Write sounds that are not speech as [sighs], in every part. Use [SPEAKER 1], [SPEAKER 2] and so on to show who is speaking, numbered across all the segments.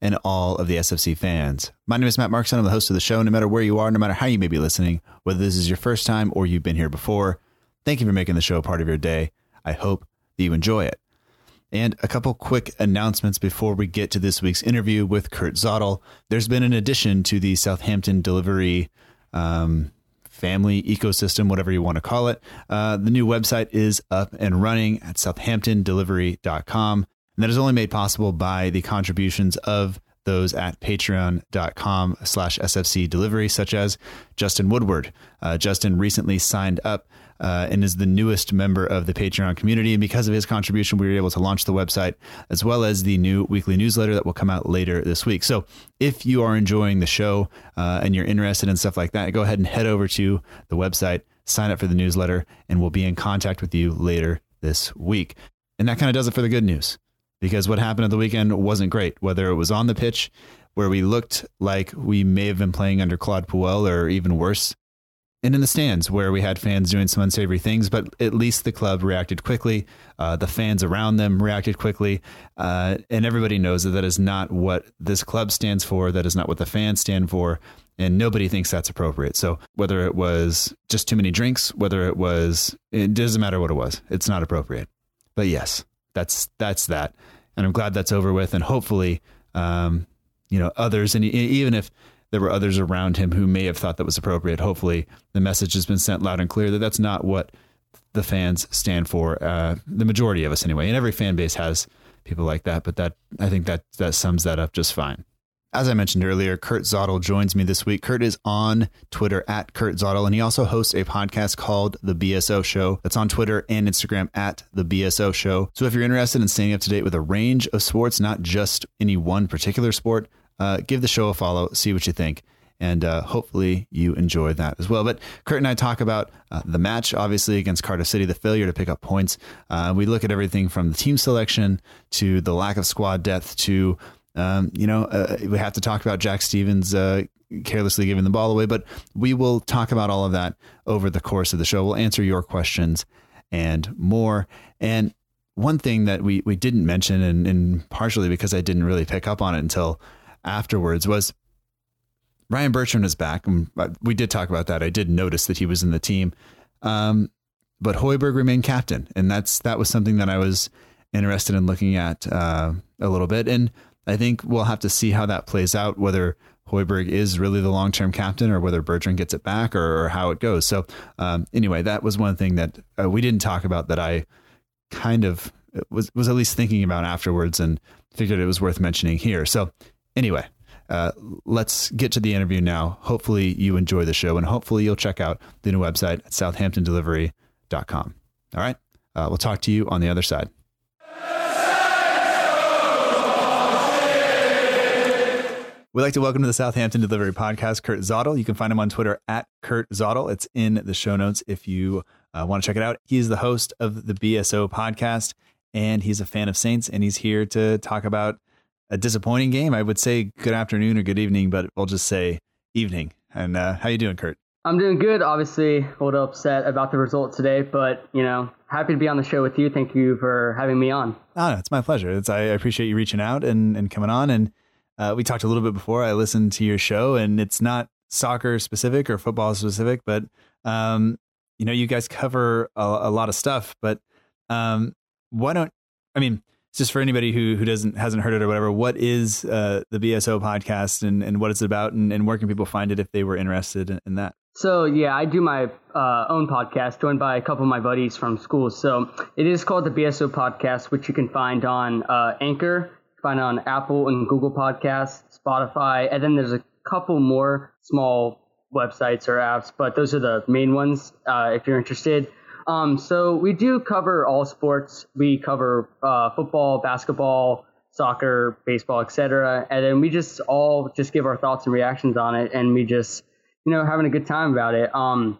[SPEAKER 1] and all of the SFC fans. My name is Matt Markstone. I'm the host of the show. No matter where you are, no matter how you may be listening, whether this is your first time or you've been here before, thank you for making the show a part of your day. I hope that you enjoy it. And a couple quick announcements before we get to this week's interview with Kurt Zottel. There's been an addition to the Southampton delivery um, family ecosystem, whatever you want to call it. Uh, the new website is up and running at southamptondelivery.com. And that is only made possible by the contributions of those at patreon.com slash SFC delivery, such as Justin Woodward. Uh, Justin recently signed up uh, and is the newest member of the Patreon community. And because of his contribution, we were able to launch the website as well as the new weekly newsletter that will come out later this week. So if you are enjoying the show uh, and you're interested in stuff like that, go ahead and head over to the website, sign up for the newsletter, and we'll be in contact with you later this week. And that kind of does it for the good news because what happened at the weekend wasn't great, whether it was on the pitch where we looked like we may have been playing under Claude Puel or even worse, and in the stands where we had fans doing some unsavory things, but at least the club reacted quickly. Uh, the fans around them reacted quickly. Uh, and everybody knows that that is not what this club stands for. That is not what the fans stand for. And nobody thinks that's appropriate. So whether it was just too many drinks, whether it was, it doesn't matter what it was. It's not appropriate. But yes, that's, that's that. And I'm glad that's over with. And hopefully, um, you know, others, and even if, there were others around him who may have thought that was appropriate. Hopefully, the message has been sent loud and clear that that's not what the fans stand for. Uh, the majority of us, anyway, and every fan base has people like that. But that I think that that sums that up just fine. As I mentioned earlier, Kurt Zottel joins me this week. Kurt is on Twitter at Kurt Zottel, and he also hosts a podcast called The BSO Show that's on Twitter and Instagram at The BSO Show. So if you're interested in staying up to date with a range of sports, not just any one particular sport, uh, give the show a follow, see what you think. And uh, hopefully you enjoy that as well. But Kurt and I talk about uh, the match, obviously, against Cardiff City, the failure to pick up points. Uh, we look at everything from the team selection to the lack of squad depth to, um, you know, uh, we have to talk about Jack Stephens uh, carelessly giving the ball away. But we will talk about all of that over the course of the show. We'll answer your questions and more. And one thing that we, we didn't mention, and, and partially because I didn't really pick up on it until afterwards was Ryan Bertrand is back. We did talk about that. I did notice that he was in the team, um, but Højbjerg remained captain, and that's that was something that I was interested in looking at uh, a little bit. And I think we'll have to see how that plays out, whether Højbjerg is really the long term captain or whether Bertrand gets it back or, or how it goes. So um, anyway, that was one thing that uh, we didn't talk about that I kind of was was at least thinking about afterwards and figured it was worth mentioning here. So anyway, uh, let's get to the interview now. Hopefully, you enjoy the show and hopefully, you'll check out the new website at southamptondelivery.com. All right. Uh, we'll talk to you on the other side. We'd like to welcome to the Southampton Delivery Podcast, Kurt Zottel. You can find him on Twitter at Kurt Zottel. It's in the show notes if you uh, want to check it out. He's the host of the BSO podcast, and he's a fan of Saints, and he's here to talk about a disappointing game. I would say good afternoon or good evening, but we'll just say evening. And uh, how you doing, Kurt?
[SPEAKER 2] I'm doing good. Obviously, a little upset about the result today, but you know, happy to be on the show with you. Thank you for having me on.
[SPEAKER 1] Oh, it's my pleasure. It's I appreciate you reaching out and, and coming on. And uh, we talked a little bit before. I listened to your show, and it's not soccer specific or football specific, but um, you know, you guys cover a, a lot of stuff. But um, why don't I mean? just for anybody who who doesn't hasn't heard it or whatever, what is uh, the BSO podcast and, and what it's about, and, and where can people find it if they were interested in, in that?
[SPEAKER 2] So yeah, I do my uh, own podcast, joined by a couple of my buddies from school. So it is called the BSO Podcast, which you can find on uh, Anchor, find on Apple and Google Podcasts, Spotify, and then there's a couple more small websites or apps, but those are the main ones uh, if you're interested. Um, so we do cover all sports. We cover uh, football, basketball, soccer, baseball, etc. And then we just all just give our thoughts and reactions on it, and we just you know having a good time about it. Um,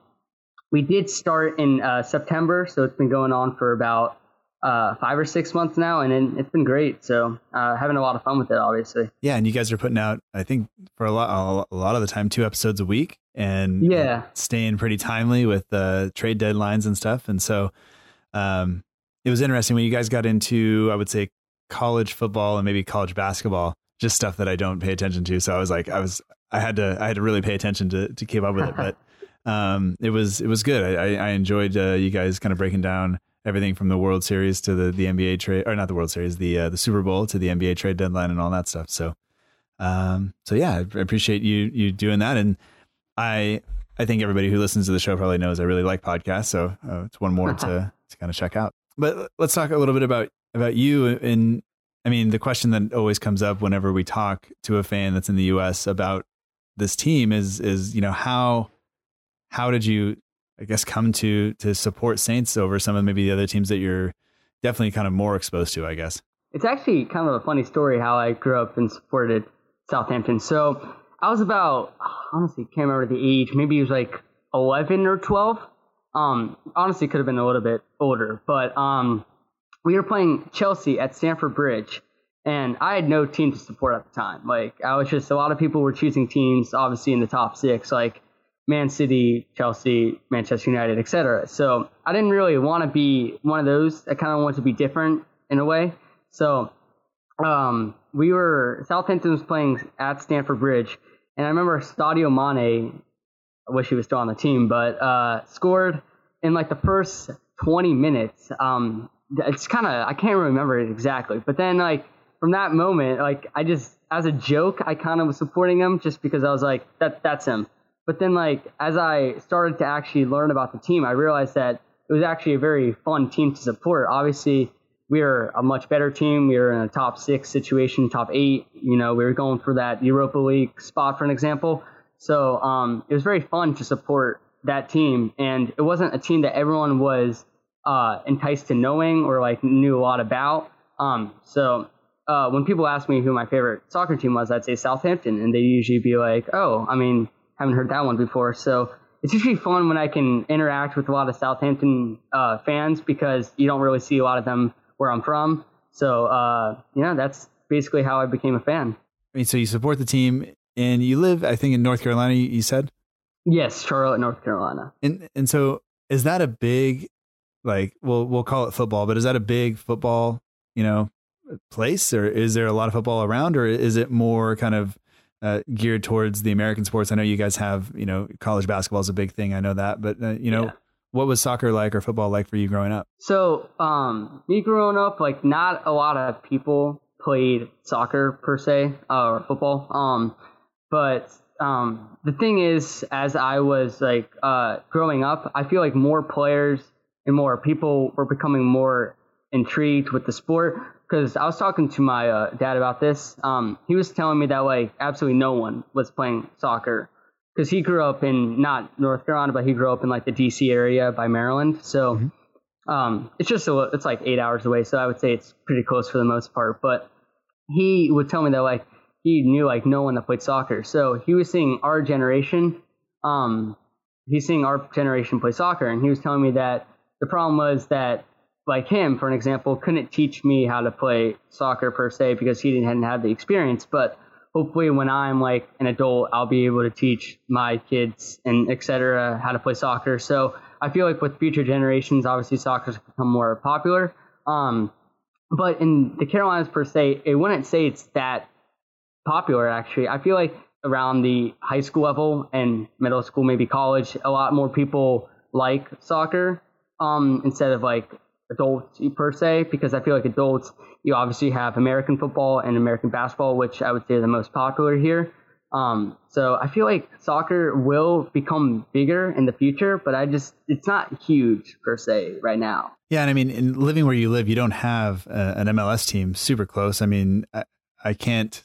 [SPEAKER 2] we did start in uh, September, so it's been going on for about uh, five or six months now, and it's been great. So uh, having a lot of fun with it, obviously.
[SPEAKER 1] Yeah, and you guys are putting out, I think, for a lot, a lot of the time, two episodes a week and
[SPEAKER 2] yeah,
[SPEAKER 1] staying pretty timely with the trade deadlines and stuff. And so, um, it was interesting when you guys got into, I would say, college football and maybe college basketball, just stuff that I don't pay attention to. So I was like, I was, I had to, I had to really pay attention to to keep up with it. But [laughs] um, it was, it was good. I, I enjoyed uh, you guys kind of breaking down everything from the World Series to the the NBA trade, or not the World Series, the uh, the Super Bowl to the NBA trade deadline and all that stuff. So, um, so yeah, I appreciate you you doing that and I I think everybody who listens to the show probably knows I really like podcasts, so uh, it's one more to [laughs] to kind of check out. But let's talk a little bit about about you. And I mean, the question that always comes up whenever we talk to a fan that's in the U.S. about this team is is you know how how did you I guess come to to support Saints over some of maybe the other teams that you're definitely kind of more exposed to, I guess.
[SPEAKER 2] It's actually kind of a funny story how I grew up and supported Southampton. So I was about honestly can't remember the age. Maybe it was like eleven or twelve. Um, honestly, could have been a little bit older, but um, we were playing Chelsea at Stamford Bridge, and I had no team to support at the time. Like I was just a lot of people were choosing teams, obviously in the top six, like Man City, Chelsea, Manchester United, etc. So I didn't really want to be one of those. I kind of wanted to be different in a way. So um, we were Southampton was playing at Stamford Bridge, and I remember Sadio Mane, I wish he was still on the team, but uh, scored in like the first 20 minutes. Um, it's kind of I can't remember it exactly, but then like from that moment, like I just as a joke, I kind of was supporting him just because I was like that that's him. But then like as I started to actually learn about the team, I realized that it was actually a very fun team to support. Obviously, we were a much better team. We were in a top six situation, top eight. You know, we were going for that Europa League spot, for an example. So um, it was very fun to support that team, and it wasn't a team that everyone was uh, enticed to knowing or like knew a lot about. Um, so uh, when people ask me who my favorite soccer team was, I'd say Southampton, and they'd usually be like, "Oh, I mean, haven't heard that one before." So it's usually fun when I can interact with a lot of Southampton uh, fans because you don't really see a lot of them where I'm from. So uh, yeah, that's basically how I became a fan.
[SPEAKER 1] I mean, so you support the team, and you live, I think, in North Carolina. You said.
[SPEAKER 2] Yes, Charlotte, North Carolina.
[SPEAKER 1] And and so is that a big, like, we'll we'll call it football, but is that a big football, you know, place, or is there a lot of football around, or is it more kind of uh, geared towards the American sports? I know you guys have, you know, college basketball is a big thing. I know that, but uh, you know, yeah what was soccer like or football like for you growing up?
[SPEAKER 2] So, um, me growing up, like not a lot of people played soccer per se uh, or football. Um, but um, the thing is, as I was like uh, growing up, I feel like more players and more people were becoming more intrigued with the sport. Because I was talking to my uh, dad about this. Um, he was telling me that like absolutely no one was playing soccer because he grew up in not North Carolina, but he grew up in like the D.C. area by Maryland. So mm-hmm. um, it's just a, it's like eight hours away. So I would say it's pretty close for the most part. But he would tell me that like he knew like no one that played soccer. So he was seeing our generation. Um, he's seeing our generation play soccer, and he was telling me that the problem was that like him, for an example, couldn't teach me how to play soccer per se because he didn't hadn't had the experience, but hopefully when I'm like an adult, I'll be able to teach my kids and etc. how to play soccer. So I feel like with future generations, obviously soccer's become more popular. Um, but in the Carolinas per se, it wouldn't say it's that popular actually. I feel like around the high school level and middle school, maybe college, a lot more people like soccer um, instead of like adults per se, because I feel like adults, you obviously have American football and American basketball, which I would say are the most popular here. Um, so I feel like soccer will become bigger in the future, but I just it's not huge per se right now.
[SPEAKER 1] Yeah, and I mean, in living where you live, you don't have uh, an MLS team super close. I mean, I, I can't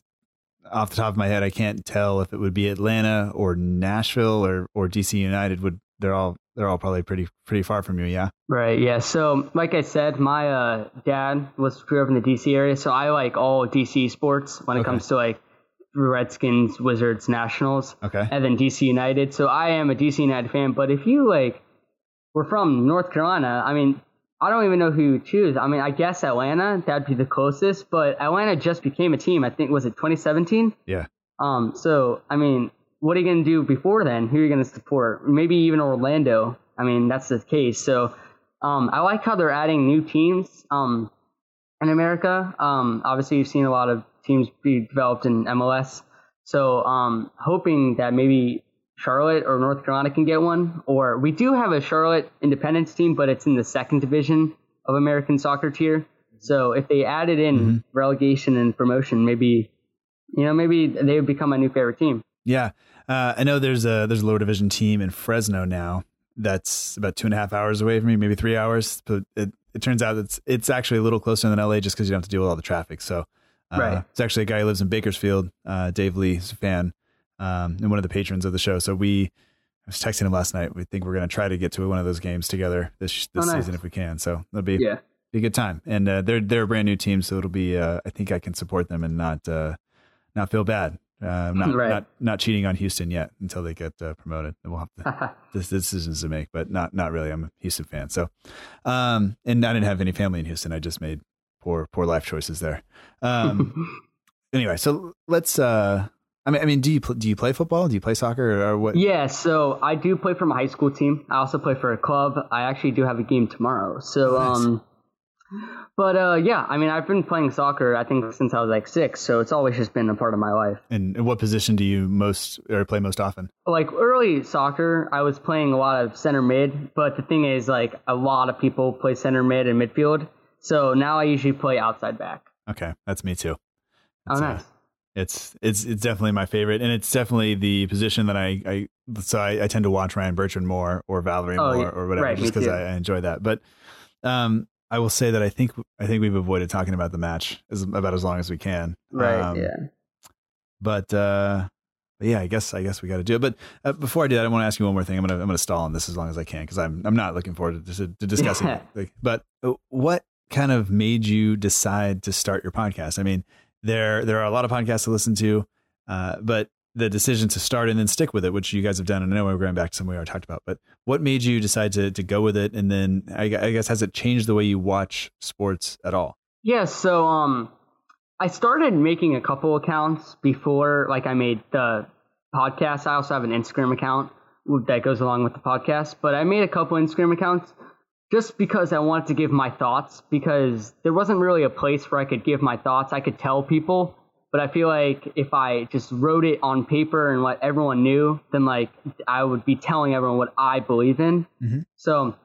[SPEAKER 1] off the top of my head, I can't tell if it would be Atlanta or Nashville or or DC United. Would they're all they're all probably pretty pretty far from you, yeah.
[SPEAKER 2] Right. Yeah. So, like I said, my uh, dad was grew up in the DC area, so I like all DC sports when it
[SPEAKER 1] Okay.
[SPEAKER 2] comes to like Redskins, Wizards, Nationals,
[SPEAKER 1] Okay.
[SPEAKER 2] and then DC United. So I am a DC United fan. But if you like were from North Carolina, I mean, I don't even know who you choose. I mean, I guess Atlanta that'd be the closest, but Atlanta just became a team. I think was it 2017.
[SPEAKER 1] Yeah.
[SPEAKER 2] Um, so I mean, what are you gonna do before then? Who are you gonna support? Maybe even Orlando. I mean, that's the case. So um, I like how they're adding new teams um, in America. Um, obviously, you've seen a lot of teams be developed in MLS. So um, hoping that maybe Charlotte or North Carolina can get one. Or we do have a Charlotte Independence team, but it's in the second division of American soccer tier. So if they added in relegation and promotion, maybe you know maybe they would become my new favorite team.
[SPEAKER 1] Yeah, uh, I know there's a there's a lower division team in Fresno now that's about two and a half hours away from me, maybe three hours. But it, it turns out it's it's actually a little closer than LA just because you don't have to deal with all the traffic. So uh,
[SPEAKER 2] Right.
[SPEAKER 1] it's actually a guy who lives in Bakersfield. Uh, Dave Lee is a fan um, and one of the patrons of the show. So we I was texting him last night. We think we're going to try to get to one of those games together this this
[SPEAKER 2] Oh, nice.
[SPEAKER 1] season if we can. So that'll be
[SPEAKER 2] Yeah.
[SPEAKER 1] be a good time. And uh, they're they're a brand new team, so it'll be. Uh, I think I can support them and not uh, not feel bad. Uh, I'm not
[SPEAKER 2] Right.
[SPEAKER 1] not not cheating on Houston yet until they get uh, promoted. And we'll have to, [laughs] this decisions to make, but not not really. I'm a Houston fan, so um, and I didn't have any family in Houston. I just made poor poor life choices there. Um, [laughs] anyway, so let's. Uh, I mean, I mean, do you pl- do you play football? Do you play soccer or, or what?
[SPEAKER 2] Yeah, so I do play for my high school team. I also play for a club. I actually do have a game tomorrow. So,
[SPEAKER 1] Nice.
[SPEAKER 2] um, but uh, yeah, I mean, I've been playing soccer. I think since I was like six, so it's always just been a part of my life.
[SPEAKER 1] And, what position do you most or play most often?
[SPEAKER 2] Like early soccer, I was playing a lot of center mid, but the thing is, like a lot of people play center mid and midfield. So now I usually play outside back.
[SPEAKER 1] Okay, that's me too.
[SPEAKER 2] Oh,
[SPEAKER 1] It's, uh,
[SPEAKER 2] nice.
[SPEAKER 1] it's it's it's definitely my favorite, and it's definitely the position that I I so I, I tend to watch Ryan Bertrand more or Valery
[SPEAKER 2] Oh,
[SPEAKER 1] more or whatever,
[SPEAKER 2] Right,
[SPEAKER 1] just because. I, I enjoy that. But um, I will say that I think I think we've avoided talking about the match as about as long as we can.
[SPEAKER 2] Right.
[SPEAKER 1] Um,
[SPEAKER 2] yeah.
[SPEAKER 1] But uh, but yeah, I guess I guess we got to do it. But uh, before I do that, I want to ask you one more thing. I'm gonna I'm gonna stall on this as long as I can because I'm I'm not looking forward to, to discussing
[SPEAKER 2] Yeah.
[SPEAKER 1] it. [laughs] Like, but uh, what kind of made you decide to start your podcast? I mean, there there are a lot of podcasts to listen to, uh, but the decision to start and then stick with it, which you guys have done, and I know we're going back to something we already talked about, but what made you decide to to go with it? And then I, I guess has it changed the way you watch sports at all?
[SPEAKER 2] Yeah, so um I started making a couple accounts before like I made the podcast. I also have an Instagram account that goes along with the podcast, but I made a couple Instagram accounts just because I wanted to give my thoughts because there wasn't really a place where I could give my thoughts. I could tell people, but I feel like if I just wrote it on paper and let everyone knew, then like I would be telling everyone what I believe in. So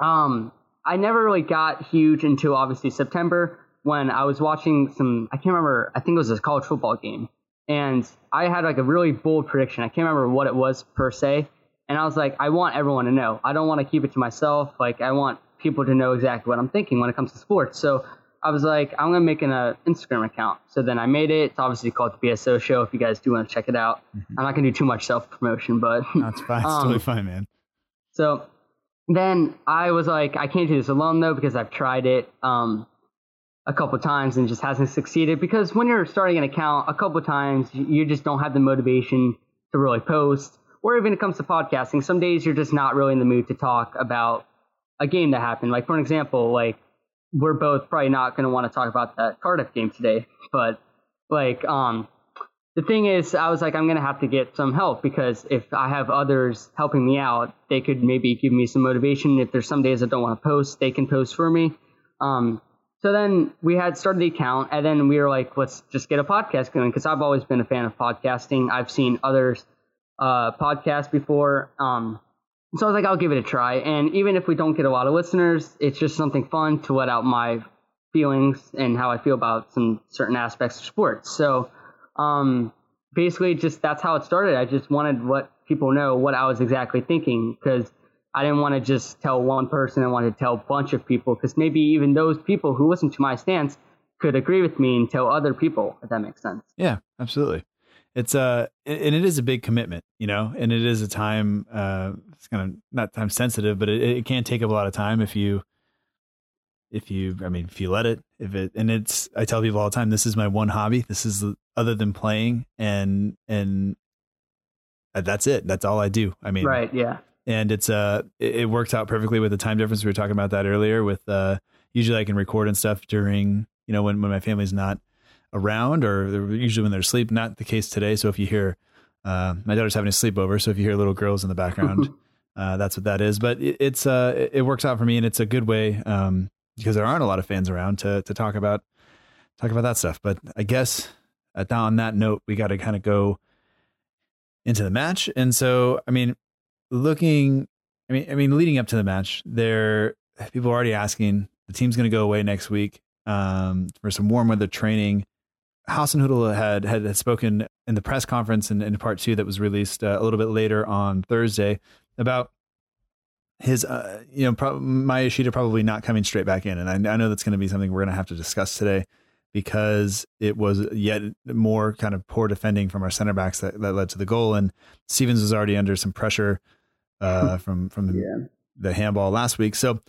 [SPEAKER 2] um, I never really got huge until obviously September when I was watching some. I can't remember. I think it was a college football game, and I had like a really bold prediction. I can't remember what it was per se, and I was like, I want everyone to know. I don't want to keep it to myself. Like I want people to know exactly what I'm thinking when it comes to sports. So I was like, I'm gonna make an uh, Instagram account. So then I made it. It's obviously called the BSO Show. If you guys do want to check it out, I'm not gonna do too much self promotion, but [laughs]
[SPEAKER 1] That's fine. It's [laughs]
[SPEAKER 2] Um,
[SPEAKER 1] totally fine, man.
[SPEAKER 2] so then I was like, I can't do this alone though because I've tried it um, a couple times and just hasn't succeeded. Because when you're starting an account, a couple times you you just don't have the motivation to really post. Or even it comes to podcasting, some days you're just not really in the mood to talk about a game that happened. Like for an example, like we're both probably not going to want to talk about that Cardiff game today, but like um the thing is, I was like, I'm gonna have to get some help because if I have others helping me out, they could maybe give me some motivation. If there's some days I don't want to post, they can post for me. Um, so then we had started the account, and then we were like, let's just get a podcast going because I've always been a fan of podcasting. I've seen others uh, podcasts before. Um, So I was like, I'll give it a try. And even if we don't get a lot of listeners, it's just something fun to let out my feelings and how I feel about some certain aspects of sports. So um, basically, just that's how it started. I just wanted what people know what I was exactly thinking because I didn't want to just tell one person. I wanted to tell a bunch of people because maybe even those people who listen to my stance could agree with me and tell other people if that makes sense.
[SPEAKER 1] Yeah, absolutely. It's a and it is a big commitment, you know, and it is a time uh it's kind of not time sensitive, but it, it can take up a lot of time if you if you I mean if you let it if it and it's I tell people all the time this is my one hobby. This is other than playing and and uh, that's it. That's all I do. I mean
[SPEAKER 2] Right, yeah.
[SPEAKER 1] And it's uh it, it works out perfectly with the time difference we were talking about that earlier with uh usually I can record and stuff during you know, when, when my family's not around or usually when they're asleep. Not the case today. So if you hear, uh, my daughter's having a sleepover. So if you hear little girls in the background, [laughs] uh, that's what that is. But it, it's, uh, it works out for me and it's a good way, um, because there aren't a lot of fans around to, to talk about, talk about that stuff. But I guess at, on that note, we got to kind of go into the match. And so, I mean, looking, I mean, I mean, leading up to the match, there, people are already asking, the team's going to go away next week um, for some warm weather training. Hasenhüttl had, had, had spoken in the press conference in, in part two that was released uh, a little bit later on Thursday about his, uh, you know, pro- Maya Yoshida probably not coming straight back in. And I, I know that's going to be something we're going to have to discuss today because it was yet more kind of poor defending from our center backs that, that led to the goal. And Stephens was already under some pressure uh, from, from the, yeah. the handball last week. So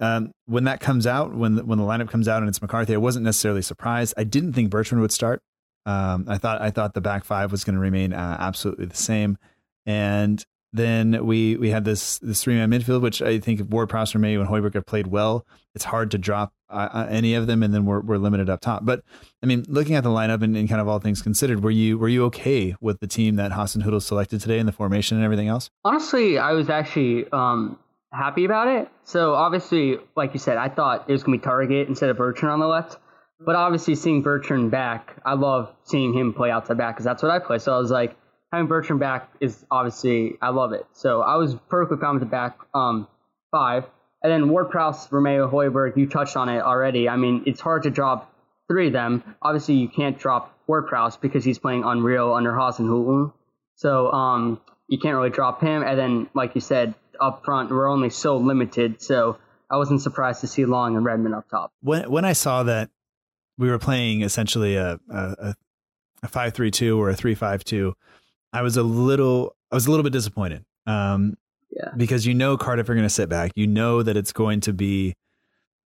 [SPEAKER 1] um, when that comes out, when the, when the lineup comes out and it's McCarthy, I wasn't necessarily surprised. I didn't think Bertrand would start. Um, I thought I thought the back five was going to remain uh, absolutely the same, and then we we had this this three man midfield, which I think Ward Prowse, May, and Højbjerg have played well. It's hard to drop uh, uh, any of them, and then we're we're limited up top. But I mean, looking at the lineup and, and kind of all things considered, were you were you okay with the team that Hasenhüttl selected today and the formation and everything else?
[SPEAKER 2] Honestly, I was actually um, happy about it. So obviously, like you said, I thought it was gonna be Targett instead of Bertrand on the left. But obviously, seeing Bertrand back, I love seeing him play outside back because that's what I play. So I was like, having Bertrand back is obviously I love it. So I was perfectly fine with the back um, five. And then Ward Prowse, Romeu Højbjerg, you touched on it already. I mean, it's hard to drop three of them. Obviously, you can't drop Ward Prowse because he's playing unreal under Hasenhüttl. So um, you can't really drop him. And then, like you said, up front were only so limited. So I wasn't surprised to see Long and Redmond up top.
[SPEAKER 1] When when I saw that we were playing essentially a a, a five three two or a three five two, I was a little I was a little bit disappointed. Um,
[SPEAKER 2] yeah.
[SPEAKER 1] Because you know Cardiff are going to sit back. You know that it's going to be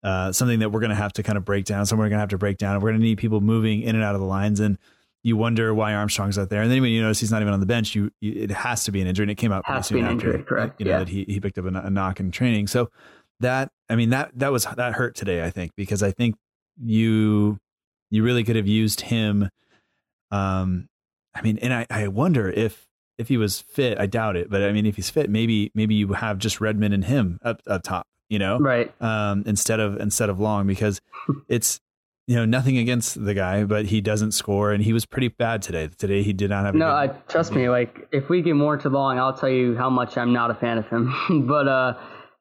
[SPEAKER 1] uh, something that we're going to have to kind of break down. Somewhere we're going to have to break down. We're going to need people moving in and out of the lines and you wonder why Armstrong's out there. And then when you notice he's not even on the bench, you, you it has to be an injury. And it came out
[SPEAKER 2] has to be an
[SPEAKER 1] after,
[SPEAKER 2] injury, correct?
[SPEAKER 1] You know
[SPEAKER 2] yeah.
[SPEAKER 1] that he he picked up a, a, knock in training. So that I mean that that was that hurt today. I think because I think you you really could have used him. Um, I mean, and I I wonder if if he was fit. I doubt it, but I mean, if he's fit, maybe maybe you have just Redmond and him up up top. You know,
[SPEAKER 2] right?
[SPEAKER 1] Um, instead of instead of Long because [laughs] it's you know, nothing against the guy, but he doesn't score, and he was pretty bad today. Today he did not have.
[SPEAKER 2] no, I, trust me. Like if we get more to long, I'll tell you how much I'm not a fan of him. [laughs] but uh,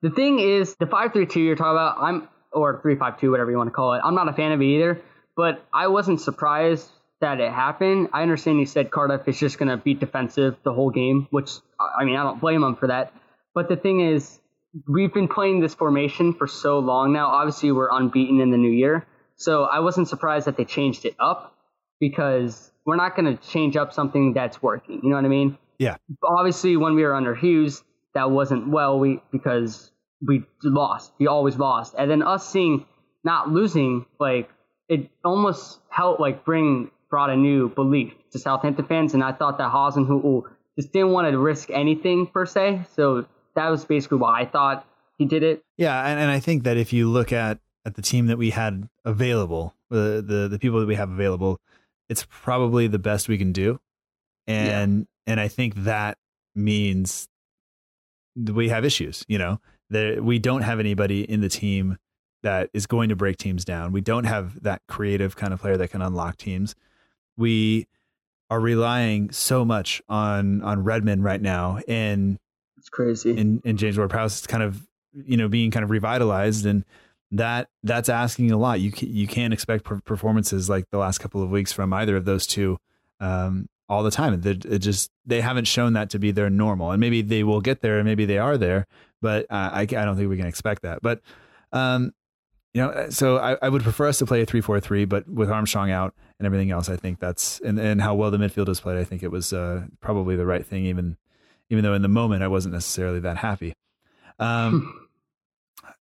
[SPEAKER 2] the thing is, the five three two you're talking about, I'm or three five two, whatever you want to call it. I'm not a fan of it either. But I wasn't surprised that it happened. I understand you said Cardiff is just going to be defensive the whole game, which I mean I don't blame them for that. But the thing is, we've been playing this formation for so long now. Obviously, we're unbeaten in the new year. So I wasn't surprised that they changed it up because we're not going to change up something that's working. You know what I mean?
[SPEAKER 1] Yeah.
[SPEAKER 2] Obviously, when we were under Hughes, that wasn't well. We because we lost. We always lost, and then us seeing not losing, like it almost helped like bring brought a new belief to Southampton fans. And I thought that Hasenhüttl just didn't want to risk anything per se. So that was basically why I thought he did it.
[SPEAKER 1] Yeah, and, and I think that if you look at at the team that we had available, the the the people that we have available, it's probably the best we can do, and yeah. and I think that means we have issues. You know, that we don't have anybody in the team that is going to break teams down. We don't have that creative kind of player that can unlock teams. We are relying so much on on Redmond right now, and
[SPEAKER 2] It's crazy.
[SPEAKER 1] And, and James Ward Prowse is kind of, you know, being kind of revitalized and that that's asking a lot. You you can't expect performances like the last couple of weeks from either of those two um, all the time. It, just they haven't shown that to be their normal, and maybe they will get there, and maybe they are there, but uh, I I don't think we can expect that. But um, you know, so I, I would prefer us to play a three four three, but with Armstrong out and everything else, I think that's and and how well the midfield has played, I think it was uh, probably the right thing, even even though in the moment I wasn't necessarily that happy. Um, [laughs]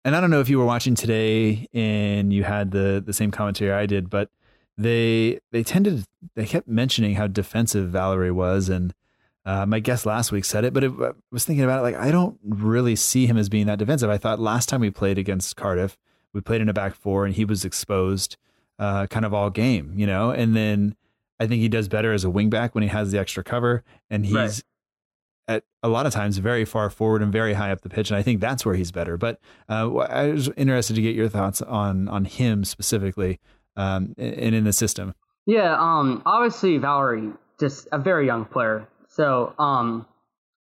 [SPEAKER 1] and I don't know if you were watching today and you had the the same commentary I did, but they they tended they kept mentioning how defensive Valery was, and uh, my guest last week said it, but it, I was thinking about it like I don't really see him as being that defensive. I thought last time we played against Cardiff, we played in a back four, and he was exposed uh, kind of all game, you know, and then. I think he does better as a wingback when he has the extra cover, and he's right at a lot of times very far forward and very high up the pitch, and I think that's where he's better. But uh, I was interested to get your thoughts on on him specifically um, and in the system.
[SPEAKER 2] Yeah, um, obviously Valery just a very young player, so um,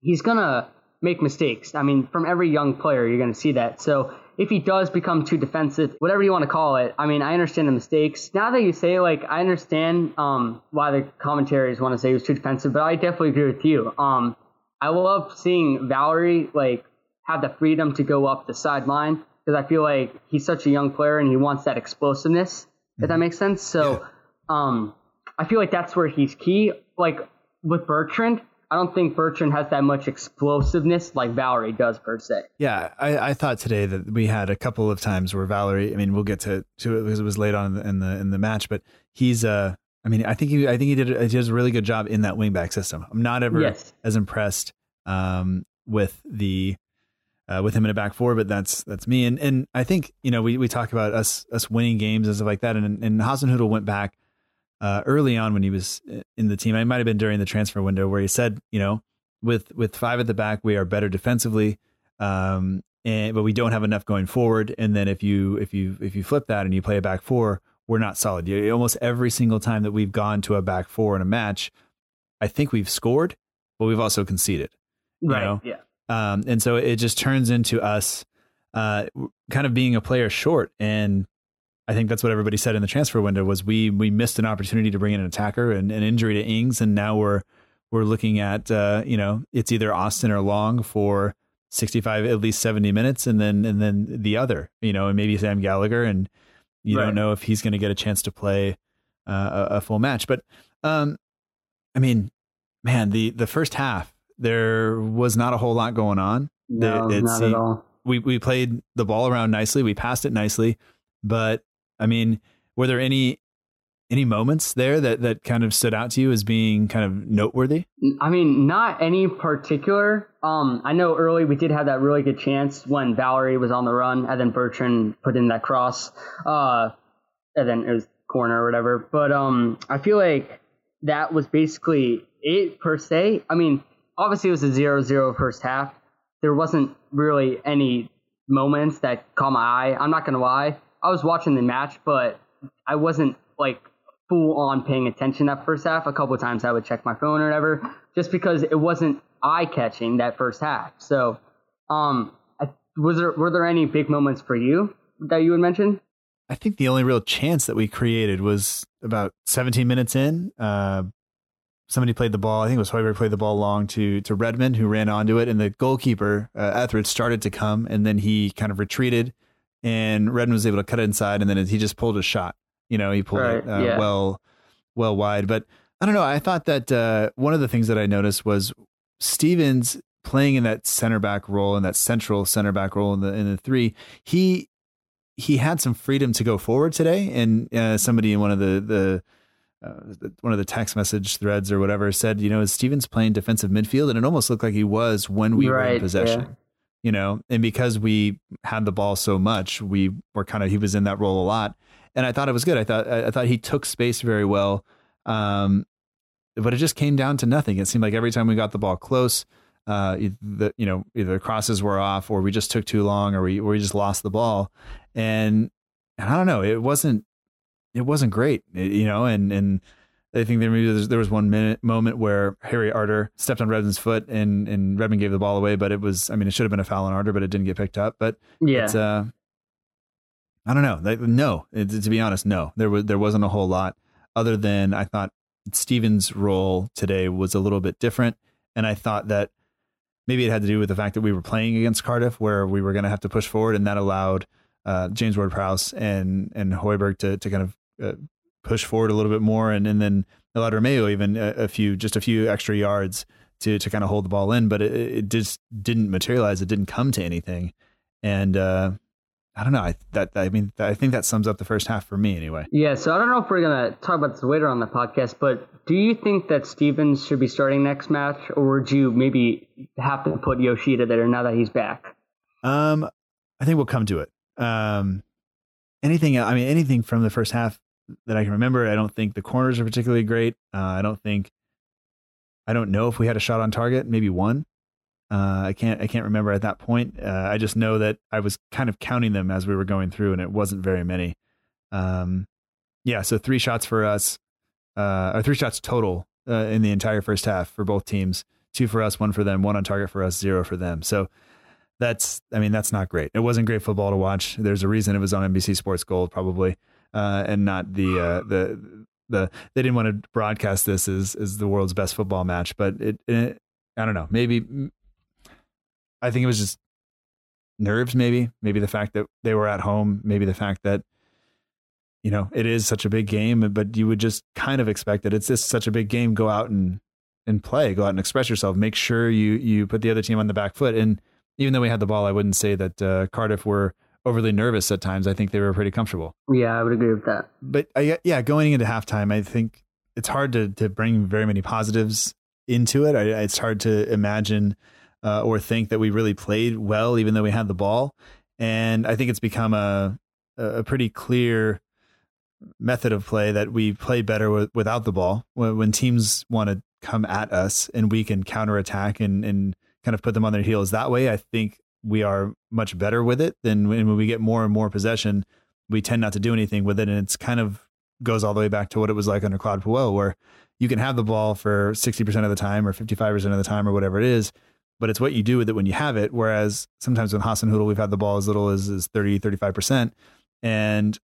[SPEAKER 2] he's gonna make mistakes. I mean, from every young player, you're gonna see that. So if he does become too defensive, whatever you want to call it, I mean, I understand the mistakes. Now that you say, like, I understand um, why the commentaries want to say he was too defensive, but I definitely agree with you. Um, I love seeing Valery like have the freedom to go up the sideline because I feel like he's such a young player and he wants that explosiveness. If that mm-hmm. makes sense. So, um, I feel like that's where he's key. Like with Bertrand, I don't think Bertrand has that much explosiveness like Valery does per se.
[SPEAKER 1] Yeah, I, I thought today that we had a couple of times where Valery. I mean, we'll get to to it because it was late on in the in the, in the match, but he's uh I mean, I think he, I think he did, he does a really good job in that wingback system. I'm not ever yes. as impressed um, with the uh, with him in a back four, but that's that's me. And and I think you know we we talk about us us winning games and stuff like that. And and Hasenhüttl went back uh, early on when he was in the team. I might have been during the transfer window where he said, you know, with with five at the back, we are better defensively. Um, and but we don't have enough going forward. And then if you if you if you flip that and you play a back four, we're not solid. Almost every single time that we've gone to a back four in a match, I think we've scored, but we've also conceded.
[SPEAKER 2] Right. Know? Yeah.
[SPEAKER 1] Um, and so it just turns into us uh, kind of being a player short. And I think that's what everybody said in the transfer window was we we missed an opportunity to bring in an attacker and an injury to Ings, and now we're we're looking at uh, you know it's either Austin or Long for 65 at least 70 minutes and then and then the other you know and maybe Sam Gallagher and you right. don't know if he's going to get a chance to play uh, a, a, full match. But um, I mean, man, the the first half there was not a whole lot going on.
[SPEAKER 2] No, it, not at all.
[SPEAKER 1] We we played the ball around nicely. We passed it nicely, but I mean, were there any any moments there that that kind of stood out to you as being kind of noteworthy?
[SPEAKER 2] I mean, not any particular. Um, I know early we did have that really good chance when Valery was on the run, and then Bertrand put in that cross, uh, and then it was corner or whatever. But um, I feel like that was basically it per se. I mean, obviously it was a 0-0 first half. There wasn't really any moments that caught my eye. I'm not gonna lie. I was watching the match, but I wasn't like full on paying attention that first half. A couple times I would check my phone or whatever, just because it wasn't eye catching that first half. So, um, was there were there any big moments for you that you would mention?
[SPEAKER 1] I think the only real chance that we created was about 17 minutes in. Uh, somebody played the ball. I think it was Højbjerg played the ball long to to Redmond, who ran onto it, and the goalkeeper uh, Etheridge started to come, and then he kind of retreated, and Redmond was able to cut it inside, and then he just pulled a shot. You know, he pulled right, it uh, yeah. well, well wide. But I don't know. I thought that uh, one of the things that I noticed was Stephens playing in that center back role in that central center back role in the in the three. He he had some freedom to go forward today, and uh, somebody in one of the the uh, one of the text message threads or whatever said, you know, is Stephens playing defensive midfield? And it almost looked like he was when we right, were in possession. Yeah. You know, and because we had the ball so much, we were kind of he was in that role a lot and I thought it was good. I thought I thought he took space very well, um, but it just came down to nothing. It seemed like every time we got the ball close, uh, the you know either crosses were off, or we just took too long, or we or we just lost the ball, and, and I don't know. It wasn't it wasn't great, you know, and and I think there, maybe there was one minute moment where Harry Arter stepped on Redmond's foot and and Redmond gave the ball away, but it was I mean it should have been a foul on Arter, but it didn't get picked up. But
[SPEAKER 2] Yeah.
[SPEAKER 1] it's uh, I don't know. No, it, to be honest, no. There was there wasn't a whole lot other than I thought Steven's role today was a little bit different, and I thought that maybe it had to do with the fact that we were playing against Cardiff, where we were going to have to push forward, and that allowed uh, James Ward-Prowse and and Højbjerg to to kind of uh, push forward a little bit more, and and then allowed Romeu even a, a few just a few extra yards to to kind of hold the ball in, but it, it just didn't materialize. It didn't come to anything, and uh, I don't know. I that I mean I think that sums up the first half for me anyway.
[SPEAKER 2] Yeah, so I don't know if we're gonna talk about this later on the podcast, but do you think that Stephens should be starting next match, or would you maybe have to put Yoshida there now that he's back?
[SPEAKER 1] Um, I think we'll come to it. Um, anything? I mean, anything from the first half that I can remember. I don't think the corners are particularly great. Uh, I don't think. I don't know if we had a shot on target. Maybe one. Uh, I can't. I can't remember at that point. Uh, I just know that I was kind of counting them as we were going through, and it wasn't very many. Um, yeah. So three shots for us, uh, or three shots total uh, in the entire first half for both teams. Two for us, one for them. One on target for us, zero for them. So that's I mean that's not great. It wasn't great football to watch. There's a reason it was on NBC Sports Gold probably, uh, and not the uh, the the they didn't want to broadcast this as as the world's best football match. But it, it I don't know maybe I think it was just nerves maybe maybe the fact that they were at home maybe the fact that you know it is such a big game but you would just kind of expect that it's just such a big game go out and and play go out and express yourself make sure you you put the other team on the back foot and even though we had the ball, I wouldn't say that uh, Cardiff were overly nervous at times. I think they were pretty comfortable.
[SPEAKER 2] Yeah, I would agree with that.
[SPEAKER 1] But I, yeah, going into halftime, I think it's hard to to bring very many positives into it. I, it's hard to imagine uh, or think that we really played well, even though we had the ball. And I think it's become a a pretty clear method of play that we play better with, without the ball. When, when teams want to come at us and we can counterattack and and kind of put them on their heels that way. I think we are much better with it than when we get more and more possession. We tend not to do anything with it, and it's kind of goes all the way back to what it was like under Claude Puel, where you can have the ball for sixty percent of the time or fifty five percent of the time or whatever it is, but it's what you do with it when you have it. Whereas sometimes with Hoodle, we've had the ball as little as, as 30, 35 percent, and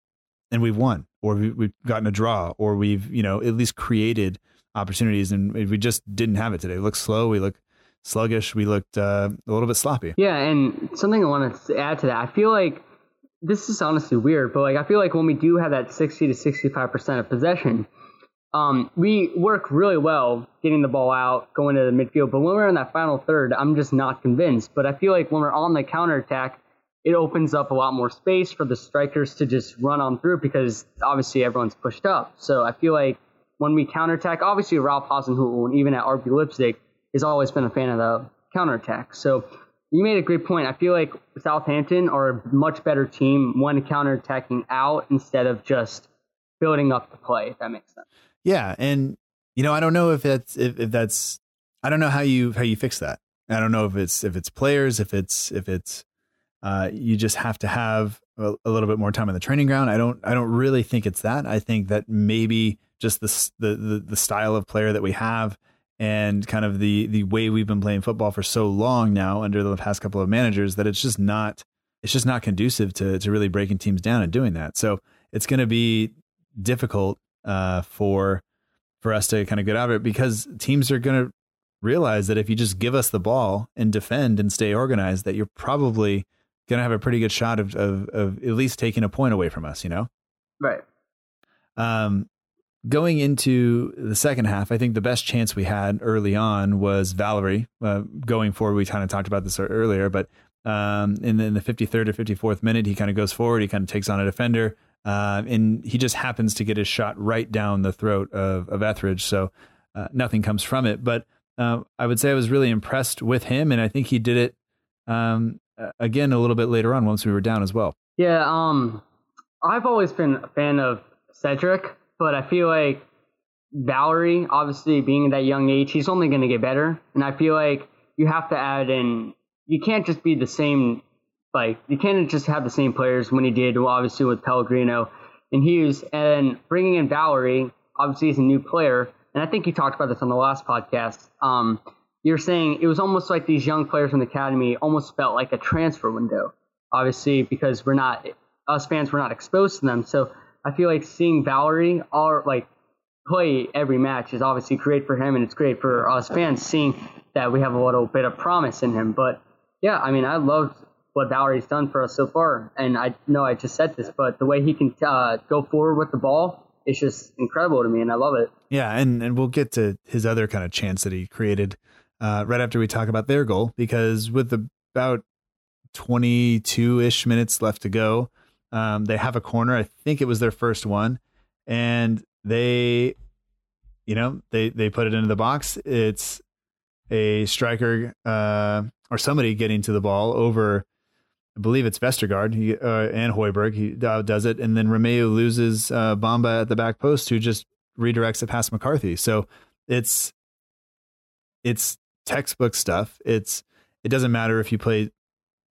[SPEAKER 1] and we've won, or we, we've gotten a draw, or we've you know at least created opportunities, and we just didn't have it today. We look slow. We look sluggish. We looked uh, a little bit sloppy.
[SPEAKER 2] Yeah, and something I wanted to add to that, I feel like this is honestly weird, but like I feel like when we do have that 60 to 65 percent of possession, um, we work really well getting the ball out, going to the midfield. But when we're in that final third, I'm just not convinced. But I feel like when we're on the counterattack, it opens up a lot more space for the strikers to just run on through because obviously everyone's pushed up. So I feel like when we counterattack, obviously Ralph Hasenhüttl and even at RB Leipzig, has always been a fan of the counterattack. So you made a great point. I feel like Southampton are a much better team when counterattacking out instead of just building up the play, if that makes sense.
[SPEAKER 1] Yeah, and you know, I don't know if that's if, if that's I don't know how you how you fix that. I don't know if it's if it's players, if it's if it's uh, you just have to have a, a, little bit more time on the training ground. I don't I don't really think it's that. I think that maybe just the the the, the style of player that we have and kind of the the way we've been playing football for so long now under the past couple of managers that it's just not it's just not conducive to to really breaking teams down and doing that. So it's going to be difficult uh, for for us to kind of get out of it because teams are going to realize that if you just give us the ball and defend and stay organized, that you're probably going to have a pretty good shot of, of of at least taking a point away from us. You know,
[SPEAKER 2] right?
[SPEAKER 1] Um, going into the second half, I think the best chance we had early on was Valery. Uh, going forward, we kind of talked about this earlier, but um, in, the, in the 53rd or 54th minute, he kind of goes forward. He kind of takes on a defender, uh, and he just happens to get his shot right down the throat of, of Etheridge. So uh, nothing comes from it. But uh, I would say I was really impressed with him, and I think he did it um, again a little bit later on once we were down as well.
[SPEAKER 2] Yeah, um, I've always been a fan of Cedric but I feel like Valery, obviously being at that young age, he's only going to get better. And I feel like you have to add in, you can't just be the same, like, you can't just have the same players when he did, obviously, with Pellegrino and Hughes. And bringing in Valery obviously he's a new player, and I think you talked about this on the last podcast. Um, you're saying it was almost like these young players from the academy almost felt like a transfer window, obviously because we're not us fans were not exposed to them. So I feel like seeing Valery all like play every match is obviously great for him, and it's great for us fans seeing that we have a little bit of promise in him. But yeah, I mean, I loved what Valery's done for us so far, and I know I just said this, but the way he can uh, go forward with the ball is just incredible to me, and I love it.
[SPEAKER 1] Yeah, and and we'll get to his other kind of chance that he created uh, right after we talk about their goal, because with about 22 ish minutes left to go, um, they have a corner. I think it was their first one, and they, you know, they they put it into the box. It's a striker uh, or somebody getting to the ball over. I believe it's Vestergaard he, uh, and Højbjerg. He uh, does it, and then Romeu loses uh, Bamba at the back post, who just redirects it past McCarthy. So it's it's textbook stuff. It's it doesn't matter if you play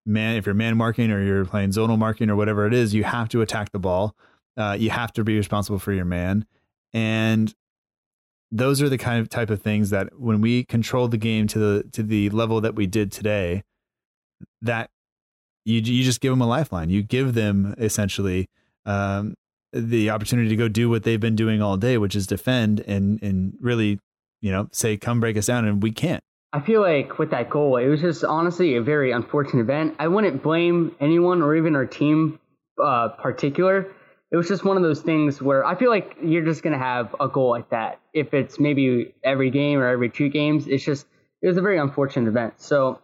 [SPEAKER 1] man if you're man marking or you're playing zonal marking or whatever it is. You have to attack the ball. Uh, you have to be responsible for your man, and those are the kind of type of things that when we control the game to the to the level that we did today, that you you just give them a lifeline. You give them essentially um, the opportunity to go do what they've been doing all day, which is defend and and really, you know, say come break us down, and we can't.
[SPEAKER 2] I feel like with that goal, it was just honestly a very unfortunate event. I wouldn't blame anyone or even our team uh, particular. It was just one of those things where I feel like you're just gonna have a goal like that. If it's maybe every game or every two games, it's just it was a very unfortunate event. So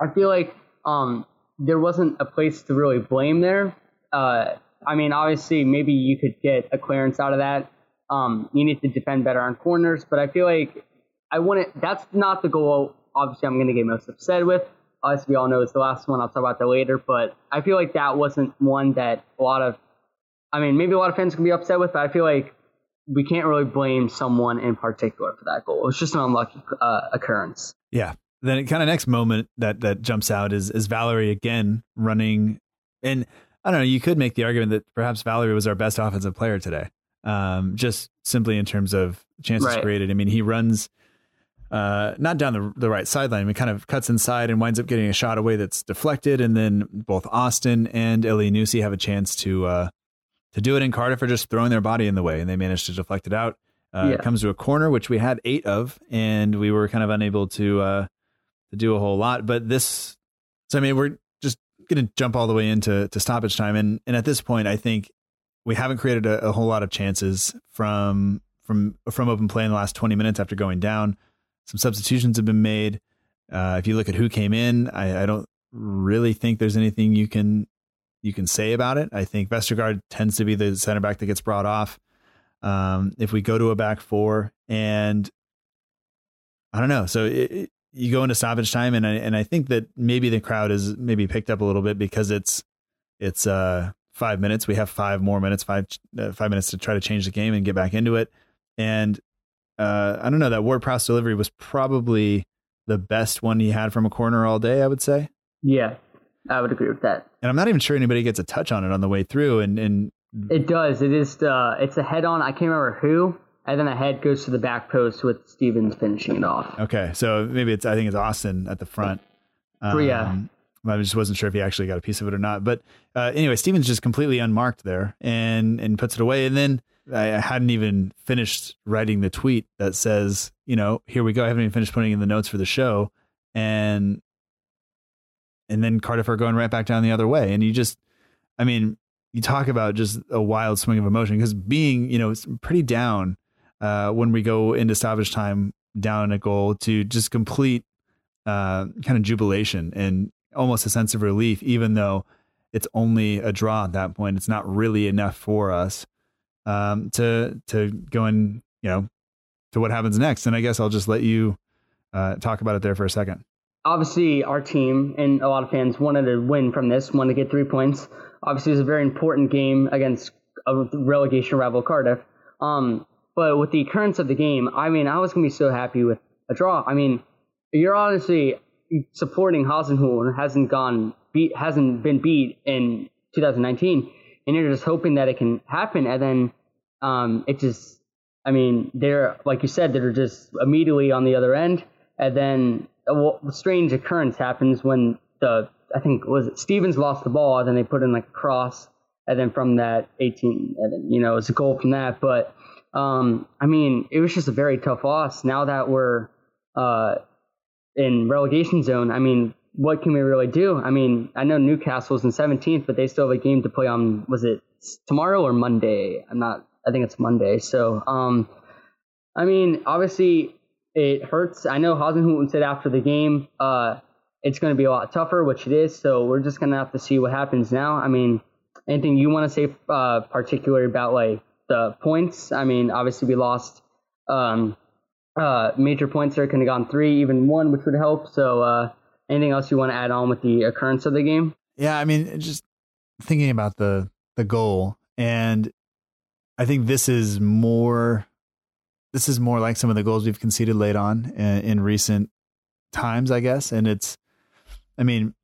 [SPEAKER 2] I feel like um, there wasn't a place to really blame there. Uh, I mean, obviously, maybe you could get a clearance out of that. Um, you need to defend better on corners, but I feel like I wouldn't. That's not the goal. Obviously, I'm going to get most upset with. Obviously, we all know it's the last one. I'll talk about that later. But I feel like that wasn't one that a lot of. I mean, maybe a lot of fans can be upset with, but I feel like we can't really blame someone in particular for that goal. It was just an unlucky uh, occurrence.
[SPEAKER 1] Yeah. Then it kind of next moment that that jumps out is is Valery again running, and I don't know. You could make the argument that perhaps Valery was our best offensive player today, um, just simply in terms of chances right. created. I mean, he runs uh, not down the, the right sideline. He kind of cuts inside and winds up getting a shot away that's deflected. And then both Austin and Elyounoussi have a chance to uh, to do it. And Cardiff are just throwing their body in the way, and they manage to deflect it out. Uh, yeah. It comes to a corner, which we had eight of, and we were kind of unable to uh, to do a whole lot. But this, so I mean, we're just going to jump all the way into to stoppage time, and and at this point, I think we haven't created a, a whole lot of chances from from from open play in the last twenty minutes after going down. Some substitutions have been made. Uh, if you look at who came in, I, I, don't really think there's anything you can you can say about it. I think Vestergaard tends to be the center back that gets brought off. Um, if we go to a back four, and I don't know, so it, you go into stoppage time, and I, and I think that maybe the crowd is maybe picked up a little bit because it's it's uh, five minutes. We have five more minutes, five uh, five minutes to try to change the game and get back into it. And uh, I don't know that Ward Prowse delivery was probably the best one he had from a corner all day. I would say.
[SPEAKER 2] Yeah, I would agree with that.
[SPEAKER 1] And I'm not even sure anybody gets a touch on it on the way through. And and
[SPEAKER 2] it does. It is. Uh, it's a head on. I can't remember who. And then the head goes to the back post with Stephens finishing it off.
[SPEAKER 1] Okay, so maybe it's I think it's Austin at the front.
[SPEAKER 2] Um, yeah.
[SPEAKER 1] I just wasn't sure if he actually got a piece of it or not. But uh, anyway, Stephens just completely unmarked there and and puts it away. And then I hadn't even finished writing the tweet that says, you know, here we go. I haven't even finished putting in the notes for the show, and and then Cardiff are going right back down the other way. And you just, I mean, you talk about just a wild swing of emotion because being, you know, pretty down uh, when we go into stoppage time down a goal to just complete uh, kind of jubilation and almost a sense of relief, even though it's only a draw at that point. It's not really enough for us um, to to go and you know to what happens next. And I guess I'll just let you uh, talk about it there for a second.
[SPEAKER 2] Obviously, our team and a lot of fans wanted to win from this, wanted to get three points. Obviously, it was a very important game against a relegation rival Cardiff. Um, but with the occurrence of the game, I mean, I was gonna be so happy with a draw. I mean, you're honestly supporting Hasenhüttl hasn't gone beat hasn't been beat in 2019 and you're just hoping that it can happen, and then um, it just I mean, they're like you said, they're just immediately on the other end, and then a strange occurrence happens when the I think was it Stephens lost the ball, and then they put in like a cross, and then from that 18, and then you know it's a goal from that. But um, I mean, it was just a very tough loss. Now that we're uh, in relegation zone, I mean, what can we really do? I mean, I know Newcastle's in 17th, but they still have a game to play on. Was it tomorrow or Monday? I'm not. I think it's Monday. So, um, I mean, obviously it hurts. I know Hasenhüttl said after the game, uh, it's going to be a lot tougher, which it is. So we're just going to have to see what happens now. I mean, anything you want to say, uh, particularly about like the points? I mean, obviously we lost um, uh, major points there. Could have gone three, even one, which would help. So, uh, anything else you want to add on with the occurrence of the game?
[SPEAKER 1] Yeah, I mean, just thinking about the the goal, and I think this is more this is more like some of the goals we've conceded late on in, in recent times, I guess. And it's, I mean,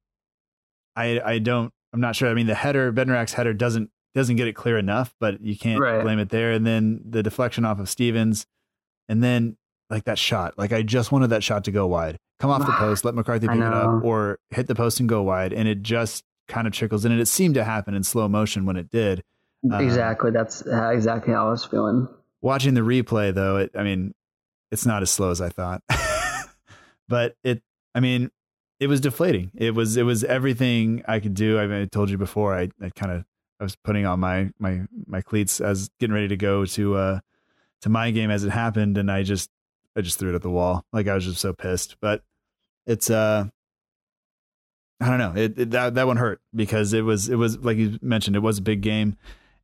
[SPEAKER 1] I I don't, I'm not sure. I mean, the header, Bednarek's header doesn't doesn't get it clear enough, but you can't right. blame it there. And then the deflection off of Stephens, and then like that shot, like I just wanted that shot to go wide, come off the [sighs] post, let McCarthy pick it up, or hit the post and go wide, and it just kind of trickles in. And it seemed to happen in slow motion when it did.
[SPEAKER 2] Exactly. Um, That's exactly how I was feeling.
[SPEAKER 1] Watching the replay, though, it, I mean, it's not as slow as I thought, [laughs] but it, I mean, it was deflating. It was, it was everything I could do. I, mean, I told you before, I, I kind of, I was putting on my, my, my cleats as getting ready to go to, uh, to my game as it happened. And I just, I just threw it at the wall. Like I was just so pissed, but it's, uh, I don't know. It, it, that that one hurt because it was it was like you mentioned. It was a big game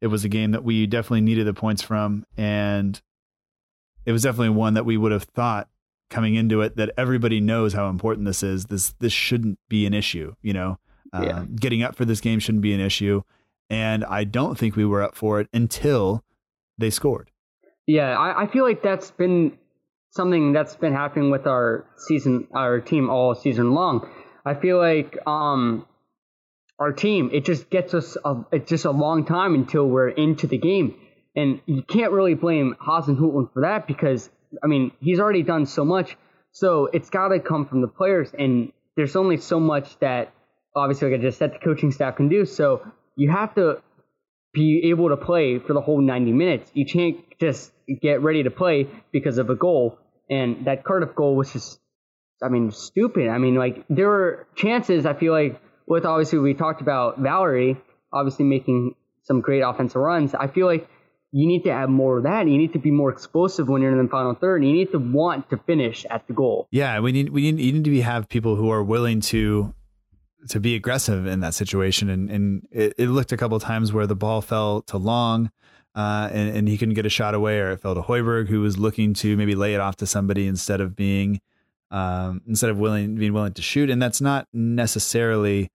[SPEAKER 1] it was a game that we definitely needed the points from, and it was definitely one that we would have thought coming into it that everybody knows how important this is. This this shouldn't be an issue. You know, yeah. uh, getting up for this game shouldn't be an issue, and I don't think we were up for it until they scored.
[SPEAKER 2] Yeah, I, I feel like that's been something that's been happening with our season, our team all season long. I feel like um, our team. It just gets us a, it's just a long time until we're into the game. And you can't really blame Hasenhüttl for that because I mean he's already done so much. So it's got to come from the players, and there's only so much that obviously, like I just said, the coaching staff can do. So you have to be able to play for the whole 90 minutes. You can't just get ready to play because of a goal. And that Cardiff goal was just, I mean, stupid. I mean, like there were chances. I feel like with obviously we talked about Valery obviously making some great offensive runs. I feel like you need to have more of that. You need to be more explosive when you're in the final third. You need to want to finish at the goal.
[SPEAKER 1] Yeah, we need we need you need to be, have people who are willing to to be aggressive in that situation. And and it, it looked a couple times where the ball fell to Long. Uh, and, and he couldn't get a shot away, or it fell to Højbjerg, who was looking to maybe lay it off to somebody instead of being um, instead of willing being willing to shoot. And that's not necessarily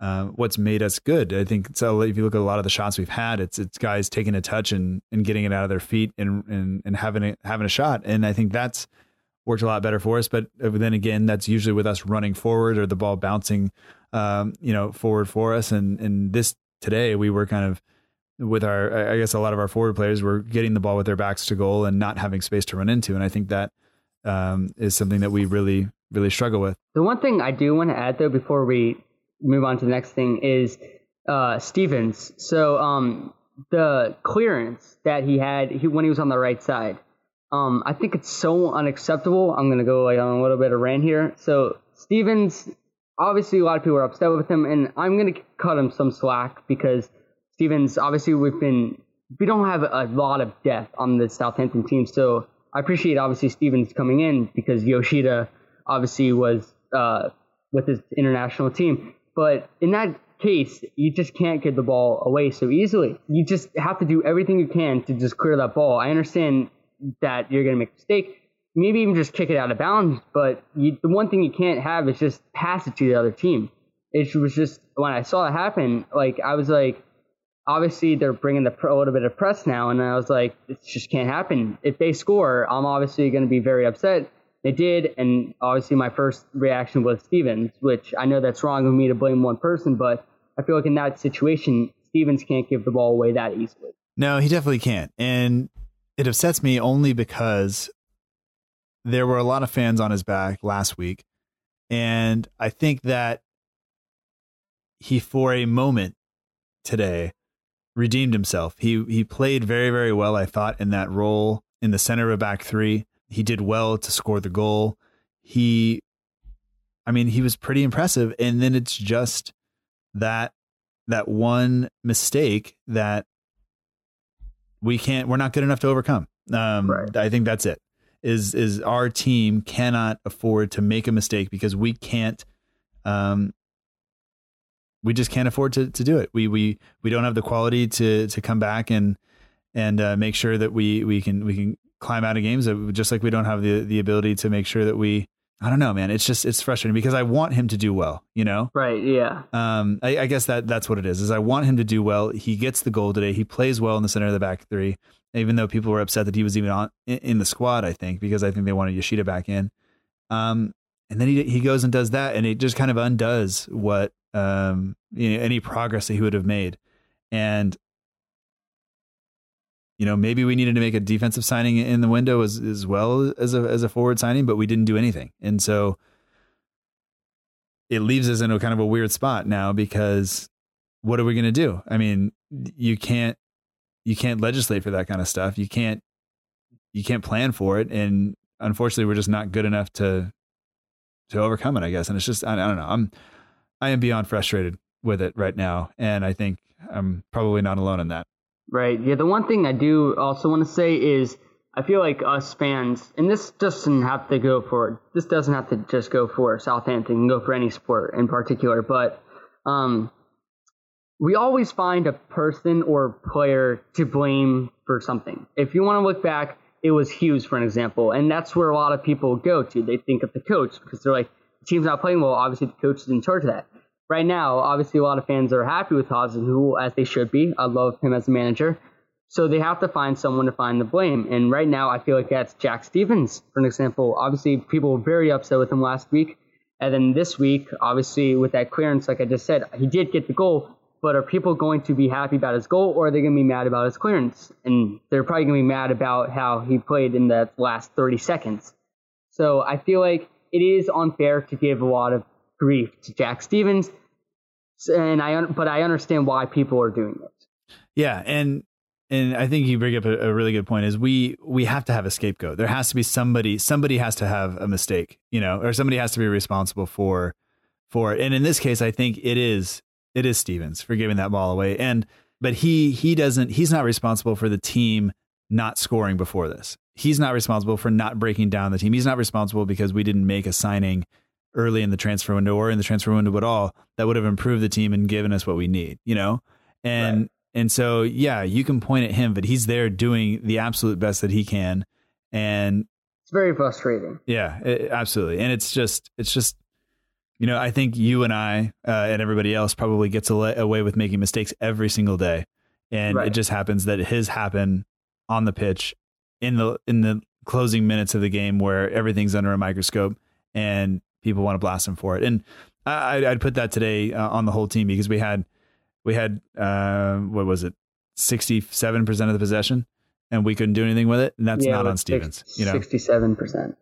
[SPEAKER 1] uh, what's made us good. I think so. If you look at a lot of the shots we've had, it's it's guys taking a touch and and getting it out of their feet and and and having a, having a shot. And I think that's worked a lot better for us. But then again, that's usually with us running forward or the ball bouncing, um, you know, forward for us. And and this today we were kind of with our, I guess a lot of our forward players were getting the ball with their backs to goal and not having space to run into. And I think that um, is something that we really really struggle with.
[SPEAKER 2] The one thing I do want to add though before we move on to the next thing is uh, Stephens. So um, the clearance that he had he, when he was on the right side, um, I think it's so unacceptable. I'm gonna go like on a little bit of rant here. So Stephens, obviously a lot of people are upset with him, and I'm gonna cut him some slack because Stephens, obviously we've been we don't have a lot of depth on the Southampton team, so I appreciate obviously Stephens coming in because Yoshida obviously was uh, with his international team. But in that case, you just can't get the ball away so easily. You just have to do everything you can to just clear that ball. I understand that you're going to make a mistake, maybe even just kick it out of bounds, but you, the one thing you can't have is just pass it to the other team. It was just when I saw it happen, like I was like, obviously they're bringing the a little bit of press now, and I was like, it just can't happen. If they score, I'm obviously going to be very upset. They did, and obviously my first reaction was Stephens, which I know that's wrong of me to blame one person, but I feel like in that situation, Stephens can't give the ball away that easily.
[SPEAKER 1] No, he definitely can't. And it upsets me only because there were a lot of fans on his back last week. And I think that he, for a moment today, redeemed himself. He he played very very well. I thought in that role in the center of a back three. He did well to score the goal. He, I mean, he was pretty impressive. And then it's just that that one mistake that we can't. We're not good enough to overcome. Um, right. I think that's it. Is is our team cannot afford to make a mistake because we can't um, we just can't afford to to do it. We we we don't have the quality to to come back and and uh, make sure that we we can we can climb out of games. Just like we don't have the the ability to make sure that we. I don't know, man. It's just it's frustrating because I want him to do well. You know,
[SPEAKER 2] right? Yeah.
[SPEAKER 1] Um, I, I guess that that's what it is. Is I want him to do well. He gets the goal today. He plays well in the center of the back three. Even though people were upset that he was even on in, the squad, I think because I think they wanted Yoshida back in. Um, and then he he goes and does that, and it just kind of undoes what um, you know, any progress that he would have made. And you know, maybe we needed to make a defensive signing in the window as as well as a as a forward signing, but we didn't do anything. And so it leaves us in a kind of a weird spot now because what are we going to do? I mean, you can't you can't legislate for that kind of stuff. You can't you can't plan for it and unfortunately we're just not good enough to to overcome it, I guess. And it's just I, I don't know. I'm I am beyond frustrated with it right now, and I think I'm probably not alone in that.
[SPEAKER 2] Right. Yeah. The one thing I do also want to say is I feel like us fans, and this doesn't have to go for this doesn't have to just go for Southampton, go for any sport in particular, but um, we always find a person or player to blame for something. If you want to look back, it was Hughes for an example, and that's where a lot of people go to. They think of the coach because they're like, the team's not playing well. Obviously, the coach is in charge of that right now, obviously, a lot of fans are happy with who, as they should be, I love him as a manager. So they have to find someone to find the blame. And right now, I feel like that's Jack Stephens, for an example. Obviously, people were very upset with him last week. And then this week, obviously, with that clearance, like I just said, he did get the goal. But are people going to be happy about his goal or are they going to be mad about his clearance? And they're probably going to be mad about how he played in the last 30 seconds. So I feel like it is unfair to give a lot of grief to Jack Stephens and I but I understand why people are doing it.
[SPEAKER 1] Yeah, and and I think you bring up a, a, really good point. Is we we have to have a scapegoat. There has to be somebody. Somebody has to have a mistake, you know, or somebody has to be responsible for for it. And in this case, I think it is it is Stephens for giving that ball away. And but he he doesn't. He's not responsible for the team not scoring before this. He's not responsible for not breaking down the team. He's not responsible because we didn't make a signing early in the transfer window or in the transfer window at all that would have improved the team and given us what we need, you know? And right. and so yeah, you can point at him, but he's there doing the absolute best that he can. And
[SPEAKER 2] it's very frustrating.
[SPEAKER 1] Yeah, it, absolutely. And it's just it's just you know, I think you and I uh, and everybody else probably gets away with making mistakes every single day. And right. it just happens that his happen on the pitch in the in the closing minutes of the game where everything's under a microscope and people want to blast him for it. And I, would put that today uh, on the whole team because we had we had uh, what was it, sixty seven percent of the possession, and we couldn't do anything with it. And that's yeah, not on Stephens. You know,
[SPEAKER 2] sixty seven percent.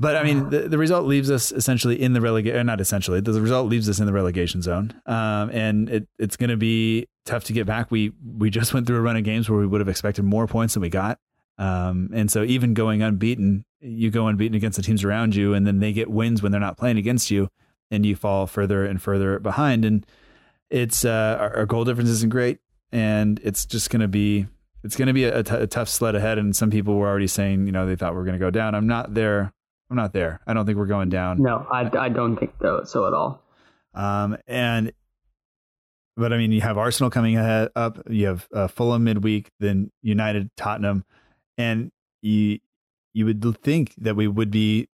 [SPEAKER 1] But I mean, [sighs] the, the result leaves us essentially in the relegation. Not essentially, the result leaves us in the relegation zone, um, and it, it's going to be tough to get back. We we just went through a run of games where we would have expected more points than we got, um, and so even going unbeaten, you go unbeaten against the teams around you, and then they get wins when they're not playing against you, and you fall further and further behind. And it's uh, our, our, goal difference isn't great, and it's just going to be it's going to be a, t- a tough sled ahead. And some people were already saying, you know, they thought we are going to go down. I'm not there. I'm not there. I don't think we're going down.
[SPEAKER 2] No, I, I don't think so at all.
[SPEAKER 1] Um, and but I mean, you have Arsenal coming ahead up. You have uh, Fulham midweek, then United, Tottenham and you you would think that we would be,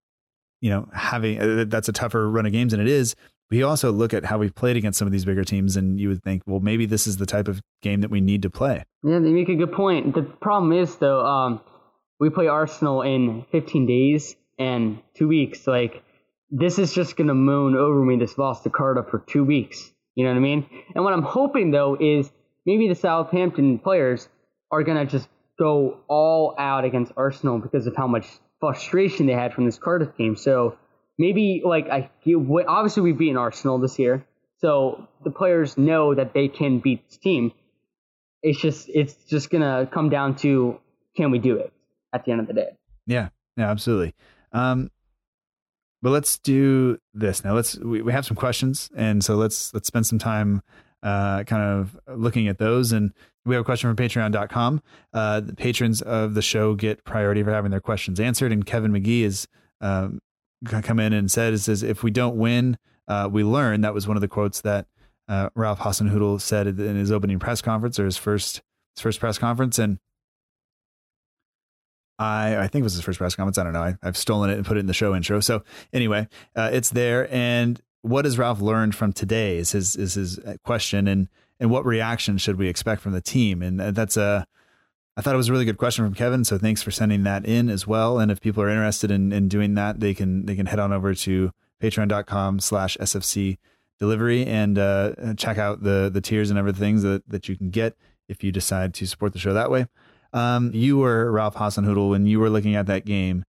[SPEAKER 1] you know, having uh, that's a tougher run of games than it is. We also look at how we've played against some of these bigger teams, and you would think, well, maybe this is the type of game that we need to play.
[SPEAKER 2] Yeah, they make a good point. The problem is though, um, we play Arsenal in 15 days and two weeks. Like this is just gonna moon over me. This loss to Cardiff for two weeks. You know what I mean? And what I'm hoping though is maybe the Southampton players are gonna just go all out against Arsenal because of how much frustration they had from this Cardiff game. So maybe like I obviously we've beaten Arsenal this year, so the players know that they can beat this team. It's just it's just gonna come down to can we do it at the end of the day.
[SPEAKER 1] Yeah, yeah, absolutely. Um, but let's do this now. Let's we, we have some questions, and so let's let's spend some time uh, kind of looking at those. And we have a question from Patreon.com. Uh, the patrons of the show get priority for having their questions answered, and Kevin McGee is um, come in and said, "It "says if we don't win, uh, we learn." That was one of the quotes that uh, Ralph Hasenhüttl said in his opening press conference or his first his first press conference, and I I think it was his first press conference. I don't know. I, have stolen it and put it in the show intro. So anyway, uh, it's there. And what has Ralph learned from today? Is his is his uh, question, and and what reaction should we expect from the team? And uh, that's a I thought it was a really good question from Kevin. So thanks for sending that in as well. And if people are interested in, in doing that, they can they can head on over to patreon.com slash SFC delivery and uh, check out the the tiers and everything that, that you can get if you decide to support the show that way. Um, you were Ralph Hasenhüttl when you were looking at that game,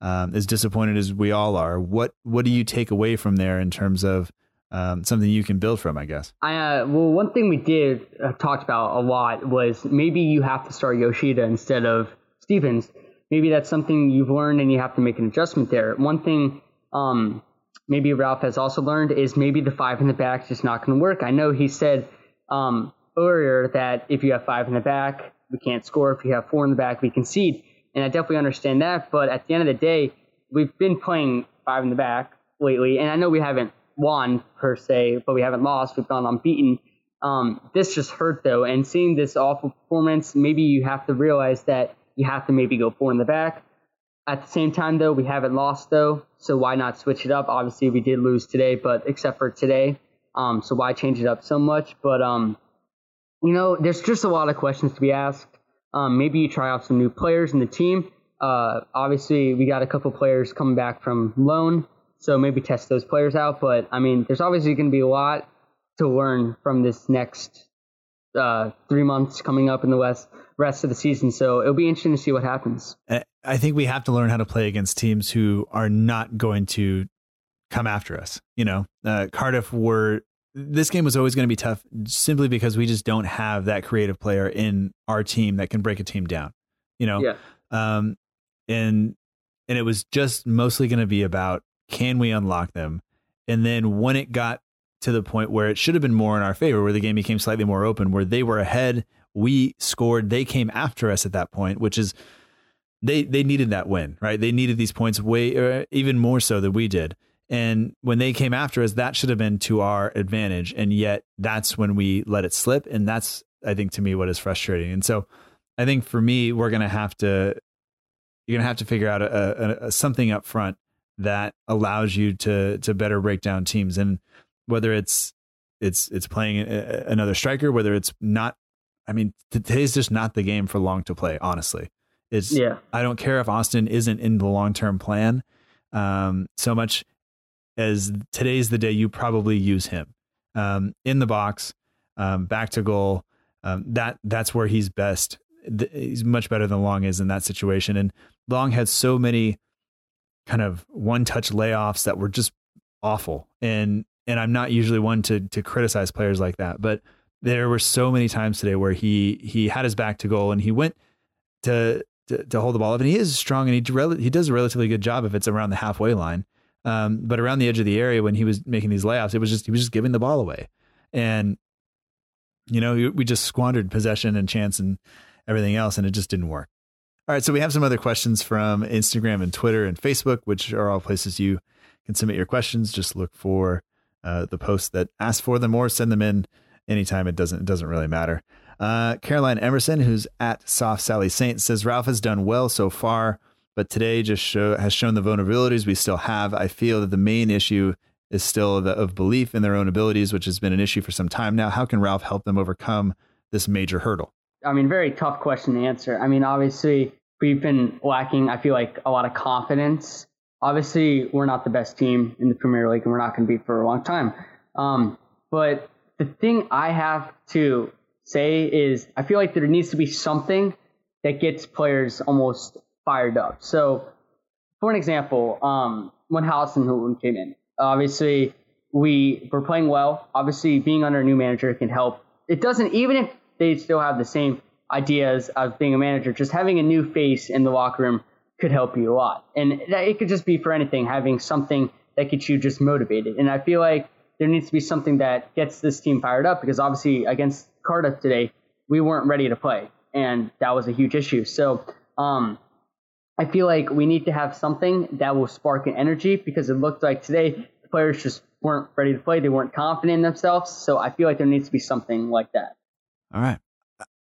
[SPEAKER 1] um, as disappointed as we all are. What what do you take away from there in terms of um, something you can build from? I guess.
[SPEAKER 2] I uh, well, one thing we did uh, talked about a lot was maybe you have to start Yoshida instead of Stephens. Maybe that's something you've learned and you have to make an adjustment there. One thing um, maybe Ralph has also learned is maybe the five in the back is just not going to work. I know he said um, earlier that if you have five in the back, we can't score. If you have four in the back, we concede. And I definitely understand that. But at the end of the day, we've been playing five in the back lately. And I know we haven't won per se, but we haven't lost. We've gone unbeaten. Um, this just hurt though. And seeing this awful performance, maybe you have to realize that you have to maybe go four in the back. At the same time, though, we haven't lost though, so why not switch it up? Obviously, we did lose today, but except for today, um, so why change it up so much? But um, you know, there's just a lot of questions to be asked. Um, maybe you try out some new players in the team. Uh, obviously, we got a couple players coming back from loan, so maybe test those players out. But I mean, there's obviously going to be a lot to learn from this next uh, three months coming up in the West rest of the season. So it'll be interesting to see what happens.
[SPEAKER 1] I think we have to learn how to play against teams who are not going to come after us. You know, uh, Cardiff were this game was always going to be tough simply because we just don't have that creative player in our team that can break a team down. You know,
[SPEAKER 2] yeah.
[SPEAKER 1] Um, and and it was just mostly going to be about can we unlock them, and then when it got to the point where it should have been more in our favor, where the game became slightly more open, where they were ahead, we scored, they came after us at that point, which is they they needed that win, right? They needed these points way uh, even more so than we did. And when they came after us, that should have been to our advantage. And yet that's when we let it slip. And that's, I think, to me, what is frustrating. And so I think for me, we're going to have to, you're going to have to figure out a, a, a, something up front that allows you to, to better break down teams. And whether it's, it's, it's playing a, another striker, whether it's not, I mean, today's just not the game for long to play, honestly. It's,
[SPEAKER 2] yeah.
[SPEAKER 1] I don't care if Austin isn't in the long term plan um, so much as today's the day you probably use him um, in the box, um, back to goal. Um, that that's where he's best. He's much better than Long is in that situation. And Long had so many kind of one touch layoffs that were just awful. And and I'm not usually one to to criticize players like that, but there were so many times today where he he had his back to goal and he went to to, to hold the ball up, and he is strong and he he does a relatively good job if it's around the halfway line. Um, but around the edge of the area when he was making these layoffs, it was just he was just giving the ball away, and you know we just squandered possession and chance and everything else, and it just didn't work. All right, so we have some other questions from Instagram and Twitter and Facebook, which are all places you can submit your questions. Just look for uh, the posts that ask for them or send them in anytime. It doesn't it doesn't really matter. Uh, Caroline Emerson, who's at Soft Sally Saint, says Ralph has done well so far but today just show, has shown the vulnerabilities we still have. I feel that the main issue is still the, of belief in their own abilities, which has been an issue for some time now. How can Ralph help them overcome this major hurdle?
[SPEAKER 2] I mean, very tough question to answer. I mean, obviously, we've been lacking, I feel like, a lot of confidence. Obviously, we're not the best team in the Premier League, and we're not going to be for a long time. Um, but the thing I have to say is, I feel like there needs to be something that gets players almost fired up. So, for an example, um, when Hasenhüttl came in, obviously we were playing well. Obviously, being under a new manager can help. It doesn't even if they still have the same ideas of being a manager. Just having a new face in the locker room could help you a lot, and it could just be for anything. Having something that gets you just motivated, and I feel like there needs to be something that gets this team fired up because obviously against Cardiff today we weren't ready to play, and that was a huge issue. So. Um, I feel like we need to have something that will spark an energy because it looked like today the players just weren't ready to play. They weren't confident in themselves. So I feel like there needs to be something like that.
[SPEAKER 1] All right.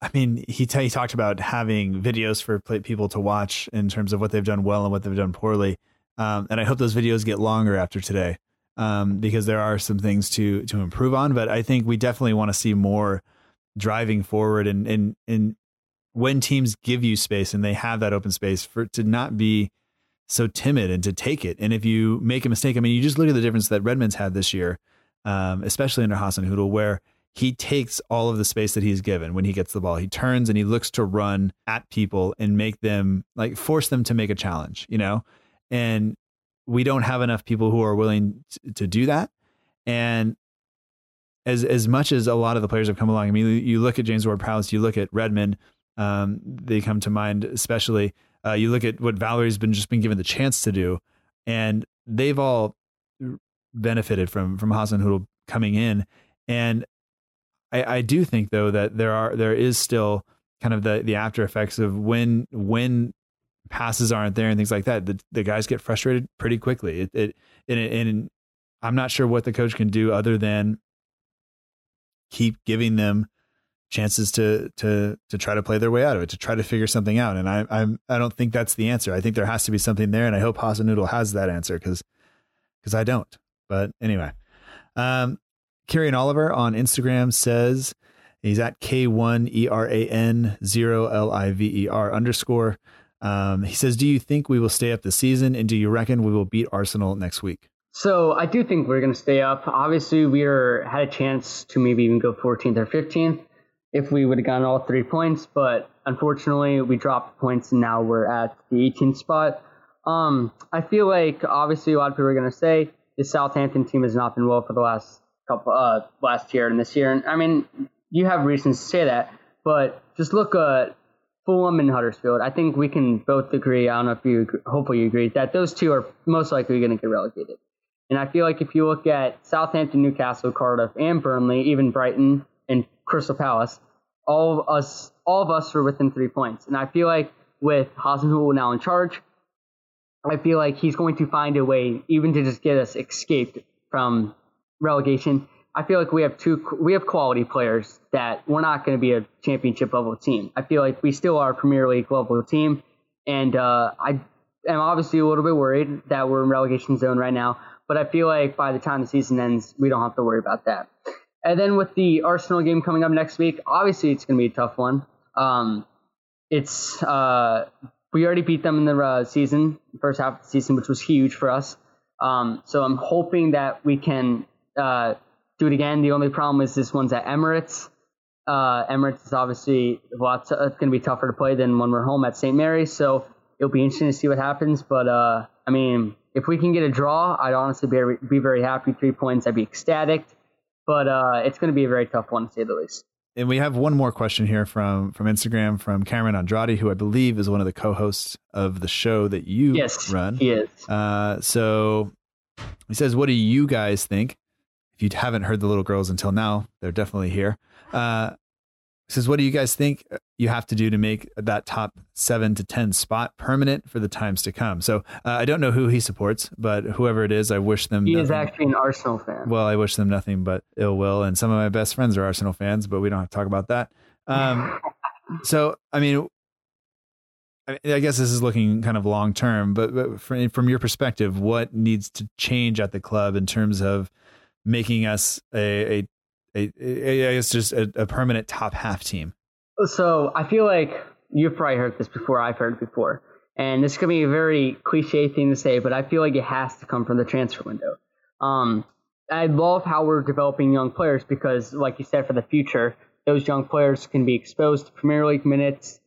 [SPEAKER 1] I mean, he, t- he talked about having videos for people to watch in terms of what they've done well and what they've done poorly. Um, and I hope those videos get longer after today um, because there are some things to to improve on. But I think we definitely want to see more driving forward and and and when teams give you space and they have that open space for to not be so timid and to take it. And if you make a mistake, I mean, you just look at the difference that Redmond's had this year, um, especially under Hasenhüttl, where he takes all of the space that he's given when he gets the ball. He turns and he looks to run at people and make them like force them to make a challenge, you know? And we don't have enough people who are willing to, to do that. And as as much as a lot of the players have come along, I mean, you look at James Ward Prowse, you look at Redmond, um, they come to mind, especially uh, you look at what Valery's been just been given the chance to do, and they've all benefited from from Hasenhüttl coming in. And I, I do think though that there are there is still kind of the the after effects of when when passes aren't there and things like that. The the guys get frustrated pretty quickly. It, it and, and I'm not sure what the coach can do other than keep giving them chances to to to try to play their way out of it, to try to figure something out. And I I'm I don't think that's the answer. I think there has to be something there, and I hope Hasenhüttl has that answer because because I don't. But anyway, um, Kieran Oliver on Instagram says he's at K1 E R A N zero L I V E R underscore. Um, he says, "Do you think we will stay up this season, and do you reckon we will beat Arsenal next week?"
[SPEAKER 2] So I do think we're going to stay up. Obviously, we are had a chance to maybe even go 14th or 15th if we would have gotten all three points, but unfortunately we dropped points and now we're at the 18th spot. Um, I feel like obviously a lot of people are going to say the Southampton team has not been well for the last couple uh, last year and this year, and I mean you have reasons to say that, but just look at Fulham and Huddersfield. I think we can both agree. I don't know if you agree, hopefully you agree that those two are most likely going to get relegated. And I feel like if you look at Southampton, Newcastle, Cardiff, and Burnley, even Brighton and Crystal Palace, all of us, all of us are within three points. And I feel like with Hasenhüttl now in charge, I feel like he's going to find a way, even to just get us escaped from relegation. I feel like we have two, we have quality players that we're not going to be a championship level team. I feel like we still are a Premier League level team, and uh, I am obviously a little bit worried that we're in relegation zone right now. But I feel like by the time the season ends, we don't have to worry about that. And then with the Arsenal game coming up next week, obviously it's going to be a tough one. Um, it's uh, we already beat them in the uh, season, first half of the season, which was huge for us. Um, so I'm hoping that we can uh, do it again. The only problem is this one's at Emirates. Uh, Emirates is obviously lots. It's going to be tougher to play than when we're home at St. Mary's. So it'll be interesting to see what happens. But uh, I mean, if we can get a draw, I'd honestly be, be very happy. Three points, I'd be ecstatic but uh, it's going to be a very tough one to say the least.
[SPEAKER 1] And we have one more question here from from Instagram from Cameron Andrade, who I believe is one of the co-hosts of the show that you run.
[SPEAKER 2] yes,
[SPEAKER 1] run.
[SPEAKER 2] He is.
[SPEAKER 1] Uh, so he says, "What do you guys think?" If you haven't heard the little girls until now, they're definitely here. Uh, says, "What do you guys think you have to do to make that top seven to ten spot permanent for the times to come?" So uh, I don't know who he supports, but whoever it is, I wish them.
[SPEAKER 2] He
[SPEAKER 1] nothing.
[SPEAKER 2] is actually an Arsenal fan.
[SPEAKER 1] Well, I wish them nothing but ill will, and some of my best friends are Arsenal fans, but we don't have to talk about that. Um, [laughs] so I mean, I guess this is looking kind of long term, but, but from, from your perspective, what needs to change at the club in terms of making us a, a a, a, I guess just a, a permanent top half team.
[SPEAKER 2] So I feel like you've probably heard this before. I've heard it before, and this could be a very cliche thing to say, but I feel like it has to come from the transfer window. Um, I love how we're developing young players because, like you said, for the future, those young players can be exposed to Premier League minutes,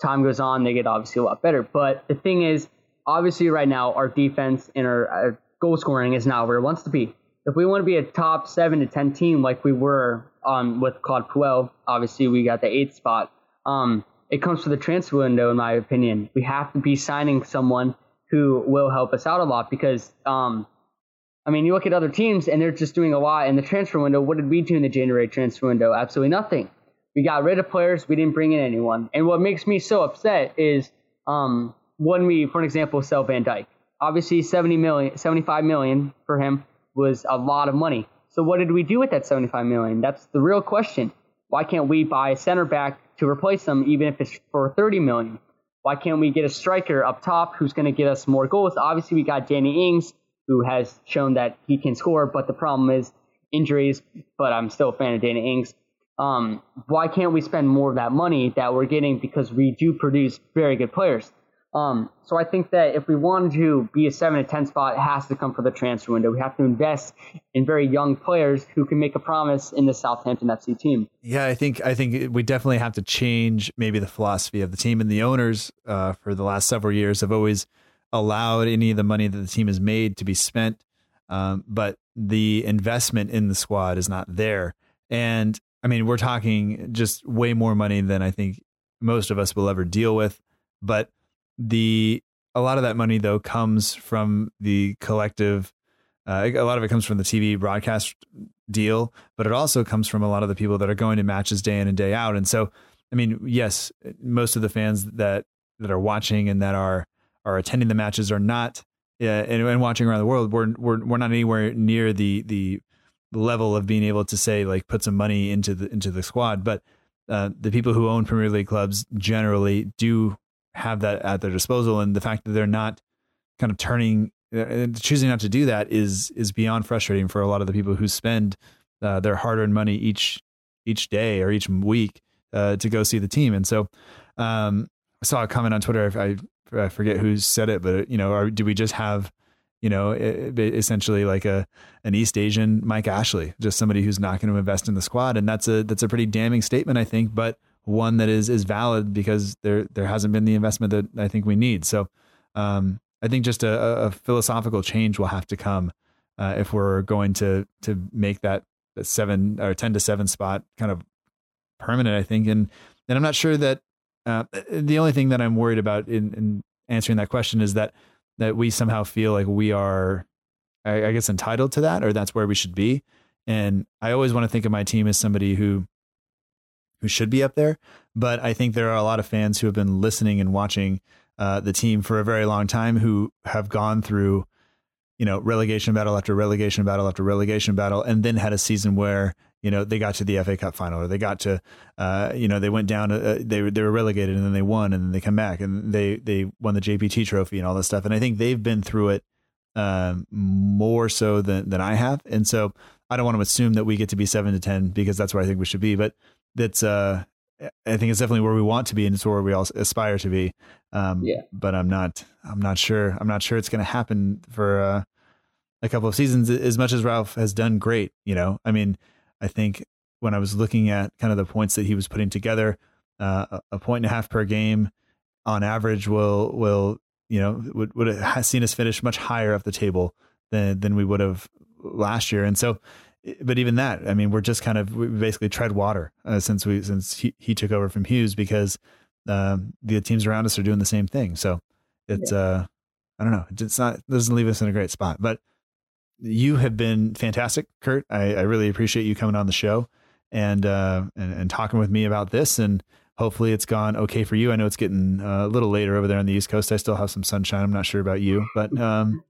[SPEAKER 2] time goes on, they get obviously a lot better. But the thing is, obviously, right now, our defense and our, our goal scoring is not where it wants to be. If we want to be a top seven to ten team like we were um, with Claude Puel, obviously we got the eighth spot. Um, it comes to the transfer window, in my opinion. We have to be signing someone who will help us out a lot because, um, I mean, you look at other teams and they're just doing a lot in the transfer window. What did we do in the January transfer window? Absolutely nothing. We got rid of players. We didn't bring in anyone. And what makes me so upset is um, when we, for example, sell Van Dijk. Obviously, 70 million, 75 million for him was a lot of money. So what did we do with that 75 million? That's the real question. Why can't we buy a center back to replace him, even if it's for 30 million? Why can't we get a striker up top who's going to get us more goals? Obviously, we got Danny Ings, who has shown that he can score, but the problem is injuries. But I'm still a fan of Danny Ings. Um, why can't we spend more of that money that we're getting because we do produce very good players? Um, so I think that if we want to be a seven to ten spot, it has to come from the transfer window. We have to invest in very young players who can make a promise in the Southampton FC team.
[SPEAKER 1] Yeah, I think I think we definitely have to change maybe the philosophy of the team and the owners uh, for the last several years have always allowed any of the money that the team has made to be spent, um, but the investment in the squad is not there. And I mean, we're talking just way more money than I think most of us will ever deal with, but the a lot of that money though comes from the collective uh, a lot of it comes from the TV broadcast deal, but it also comes from a lot of the people that are going to matches day in and day out. And so, I mean, yes, most of the fans that that are watching and that are are attending the matches are not uh, and, and, watching around the world. We're we're we're not anywhere near the the level of being able to say like put some money into the into the squad, but uh, the people who own Premier League clubs generally do have that at their disposal, and the fact that they're not kind of turning uh, choosing not to do that is is beyond frustrating for a lot of the people who spend uh, their hard earned money each each day or each week uh, to go see the team. And so um, I saw a comment on Twitter. I, I forget who said it, but you know, are, do we just have you know, essentially like a an East Asian Mike Ashley, just somebody who's not going to invest in the squad, and that's a that's a pretty damning statement, I think. But one that is is valid because there there hasn't been the investment that I think we need. So um, I think just a, a, philosophical change will have to come uh, if we're going to to make that, seven or ten to seven spot kind of permanent. I think, and and I'm not sure that uh, the only thing that I'm worried about in, in answering that question is that that we somehow feel like we are, I, I guess, entitled to that, or that's where we should be. And I always want to think of my team as somebody who who should be up there. But I think there are a lot of fans who have been listening and watching uh, the team for a very long time who have gone through, you know, relegation battle after relegation battle after relegation battle, and then had a season where you know they got to the FA Cup final or they got to, uh, you know, they went down, uh, they they were relegated and then they won and then they come back and they they won the JPT trophy and all this stuff. And I think they've been through it um, more so than than I have, and so I don't want to assume that we get to be seven to ten because that's where I think we should be, but that's uh I think it's definitely where we want to be and it's where we all aspire to be. Um, yeah. But I'm not. I'm not sure. I'm not sure it's going to happen for uh, a couple of seasons. As much as Ralph has done great, you know. I mean, I think when I was looking at kind of the points that he was putting together, uh, a point and a half per game on average will will you know would would have seen us finish much higher up the table than than we would have last year. And so but even that, I mean, we're just kind of we basically tread water uh, since we since he, he took over from Hughes because um, the teams around us are doing the same thing. So it's yeah. uh, I don't know, it's not it doesn't leave us in a great spot. But you have been fantastic, Kurt. I, I really appreciate you coming on the show and uh, and, and talking with me about this and. Hopefully it's gone okay for you. I know it's getting uh, a little later over there on the East Coast. I still have some sunshine. I'm not sure about you, but um,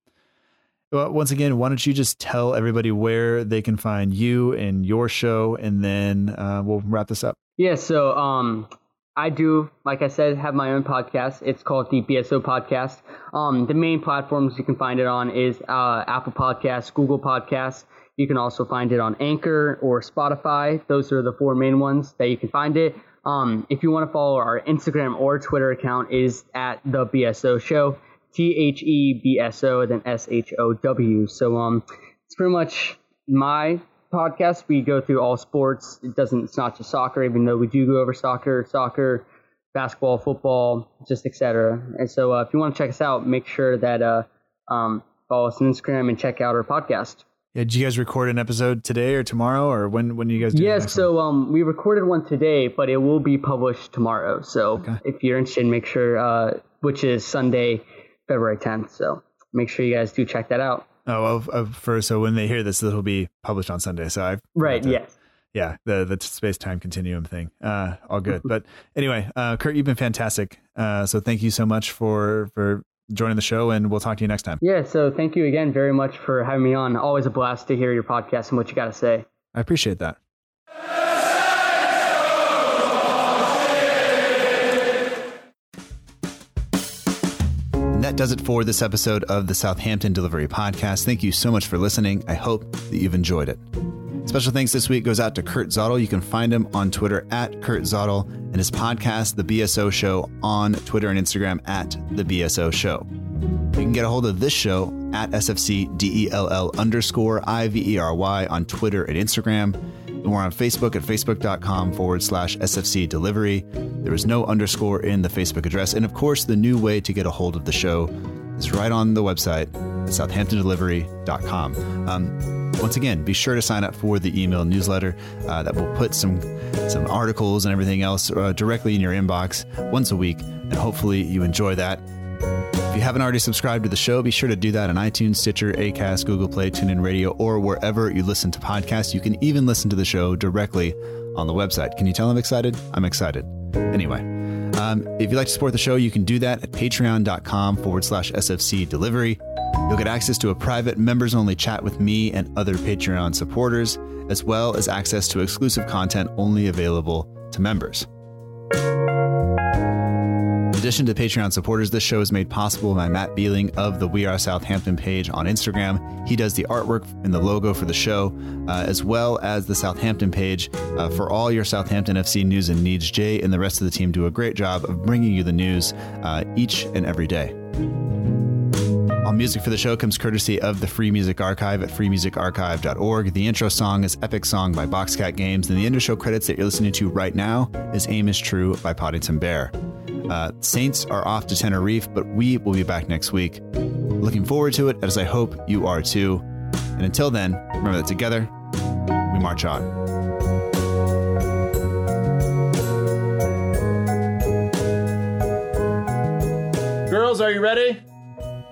[SPEAKER 1] once again, why don't you just tell everybody where they can find you and your show, and then uh, we'll wrap this up.
[SPEAKER 2] Yeah, so um, I do, like I said, have my own podcast. It's called the BSO Podcast. Um, the main platforms you can find it on is uh, Apple Podcasts, Google Podcasts. You can also find it on Anchor or Spotify. Those are the four main ones that you can find it. Um, if you want to follow our Instagram or Twitter account, is at the BSO Show. T H E B S O, then S H O W. So um, it's pretty much my podcast. We go through all sports. It doesn't. It's not just soccer, even though we do go over soccer. Soccer, basketball, football, just etc. And so uh, if you want to check us out, make sure that uh, um, follow us on Instagram and check out our podcast.
[SPEAKER 1] Yeah, did you guys record an episode today or tomorrow, or when when you guys? Do
[SPEAKER 2] yes, so um, we recorded one today, but it will be published tomorrow. So okay. if you're interested, make sure, uh, which is Sunday, February 10th. So make sure you guys do check that out.
[SPEAKER 1] Oh, well, for so when they hear this, this will be published on Sunday. So I've
[SPEAKER 2] right,
[SPEAKER 1] to,
[SPEAKER 2] yes,
[SPEAKER 1] yeah, the the space time continuum thing. Uh, all good. [laughs] but anyway, uh, Kurt, you've been fantastic. Uh, so thank you so much for for joining the show, and we'll talk to you next time.
[SPEAKER 2] Yeah, so thank you again very much for having me on. Always a blast to hear your podcast and what you got to say.
[SPEAKER 1] I appreciate that. That does it for this episode of the Southampton Delivery Podcast. Thank you so much for listening. I hope that you've enjoyed it. Special thanks this week goes out to Kurt Zottel. You can find him on Twitter at Kurt Zottel and his podcast, The BSO Show, on Twitter and Instagram at The BSO Show. You can get a hold of this show at SFCDELL underscore IVERY on Twitter and Instagram. We're on Facebook at facebook.com forward slash SFC delivery. There is no underscore in the Facebook address. And of course, the new way to get a hold of the show is right on the website at southamptondelivery.com. Um, once again, be sure to sign up for the email newsletter uh, that will put some some articles and everything else uh, directly in your inbox once a week, and hopefully you enjoy that. You haven't already subscribed to the show, be sure to do that on iTunes, Stitcher, Acast, Google Play, TuneIn Radio, or wherever you listen to podcasts. You can even listen to the show directly on the website. Can you tell I'm excited? I'm excited. Anyway, um, if you'd like to support the show, you can do that at patreon.com forward slash SFC delivery. You'll get access to a private members only chat with me and other Patreon supporters, as well as access to exclusive content only available to members. In addition to Patreon supporters, this show is made possible by Matt Beeling of the We Are Southampton page on Instagram. He does the artwork and the logo for the show, uh, as well as the Southampton page uh, for all your Southampton FC news and needs. Jay and the rest of the team do a great job of bringing you the news uh, each and every day. All music for the show comes courtesy of the Free Music Archive at freemusicarchive.org. The intro song is Epic Song by Boxcat Games, and the intro show credits that you're listening to right now is Aim is True by Poddington Bear. Uh, Saints are off to Tenerife, but we will be back next week. Looking forward to it, as I hope you are too. And until then, remember that together, we march on. Girls, are you ready?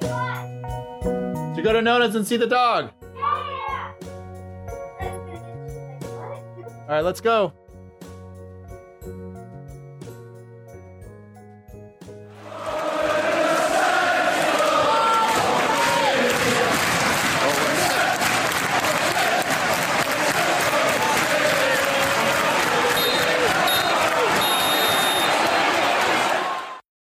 [SPEAKER 1] To go to Nona's and see the dog. Yeah. All right, let's go.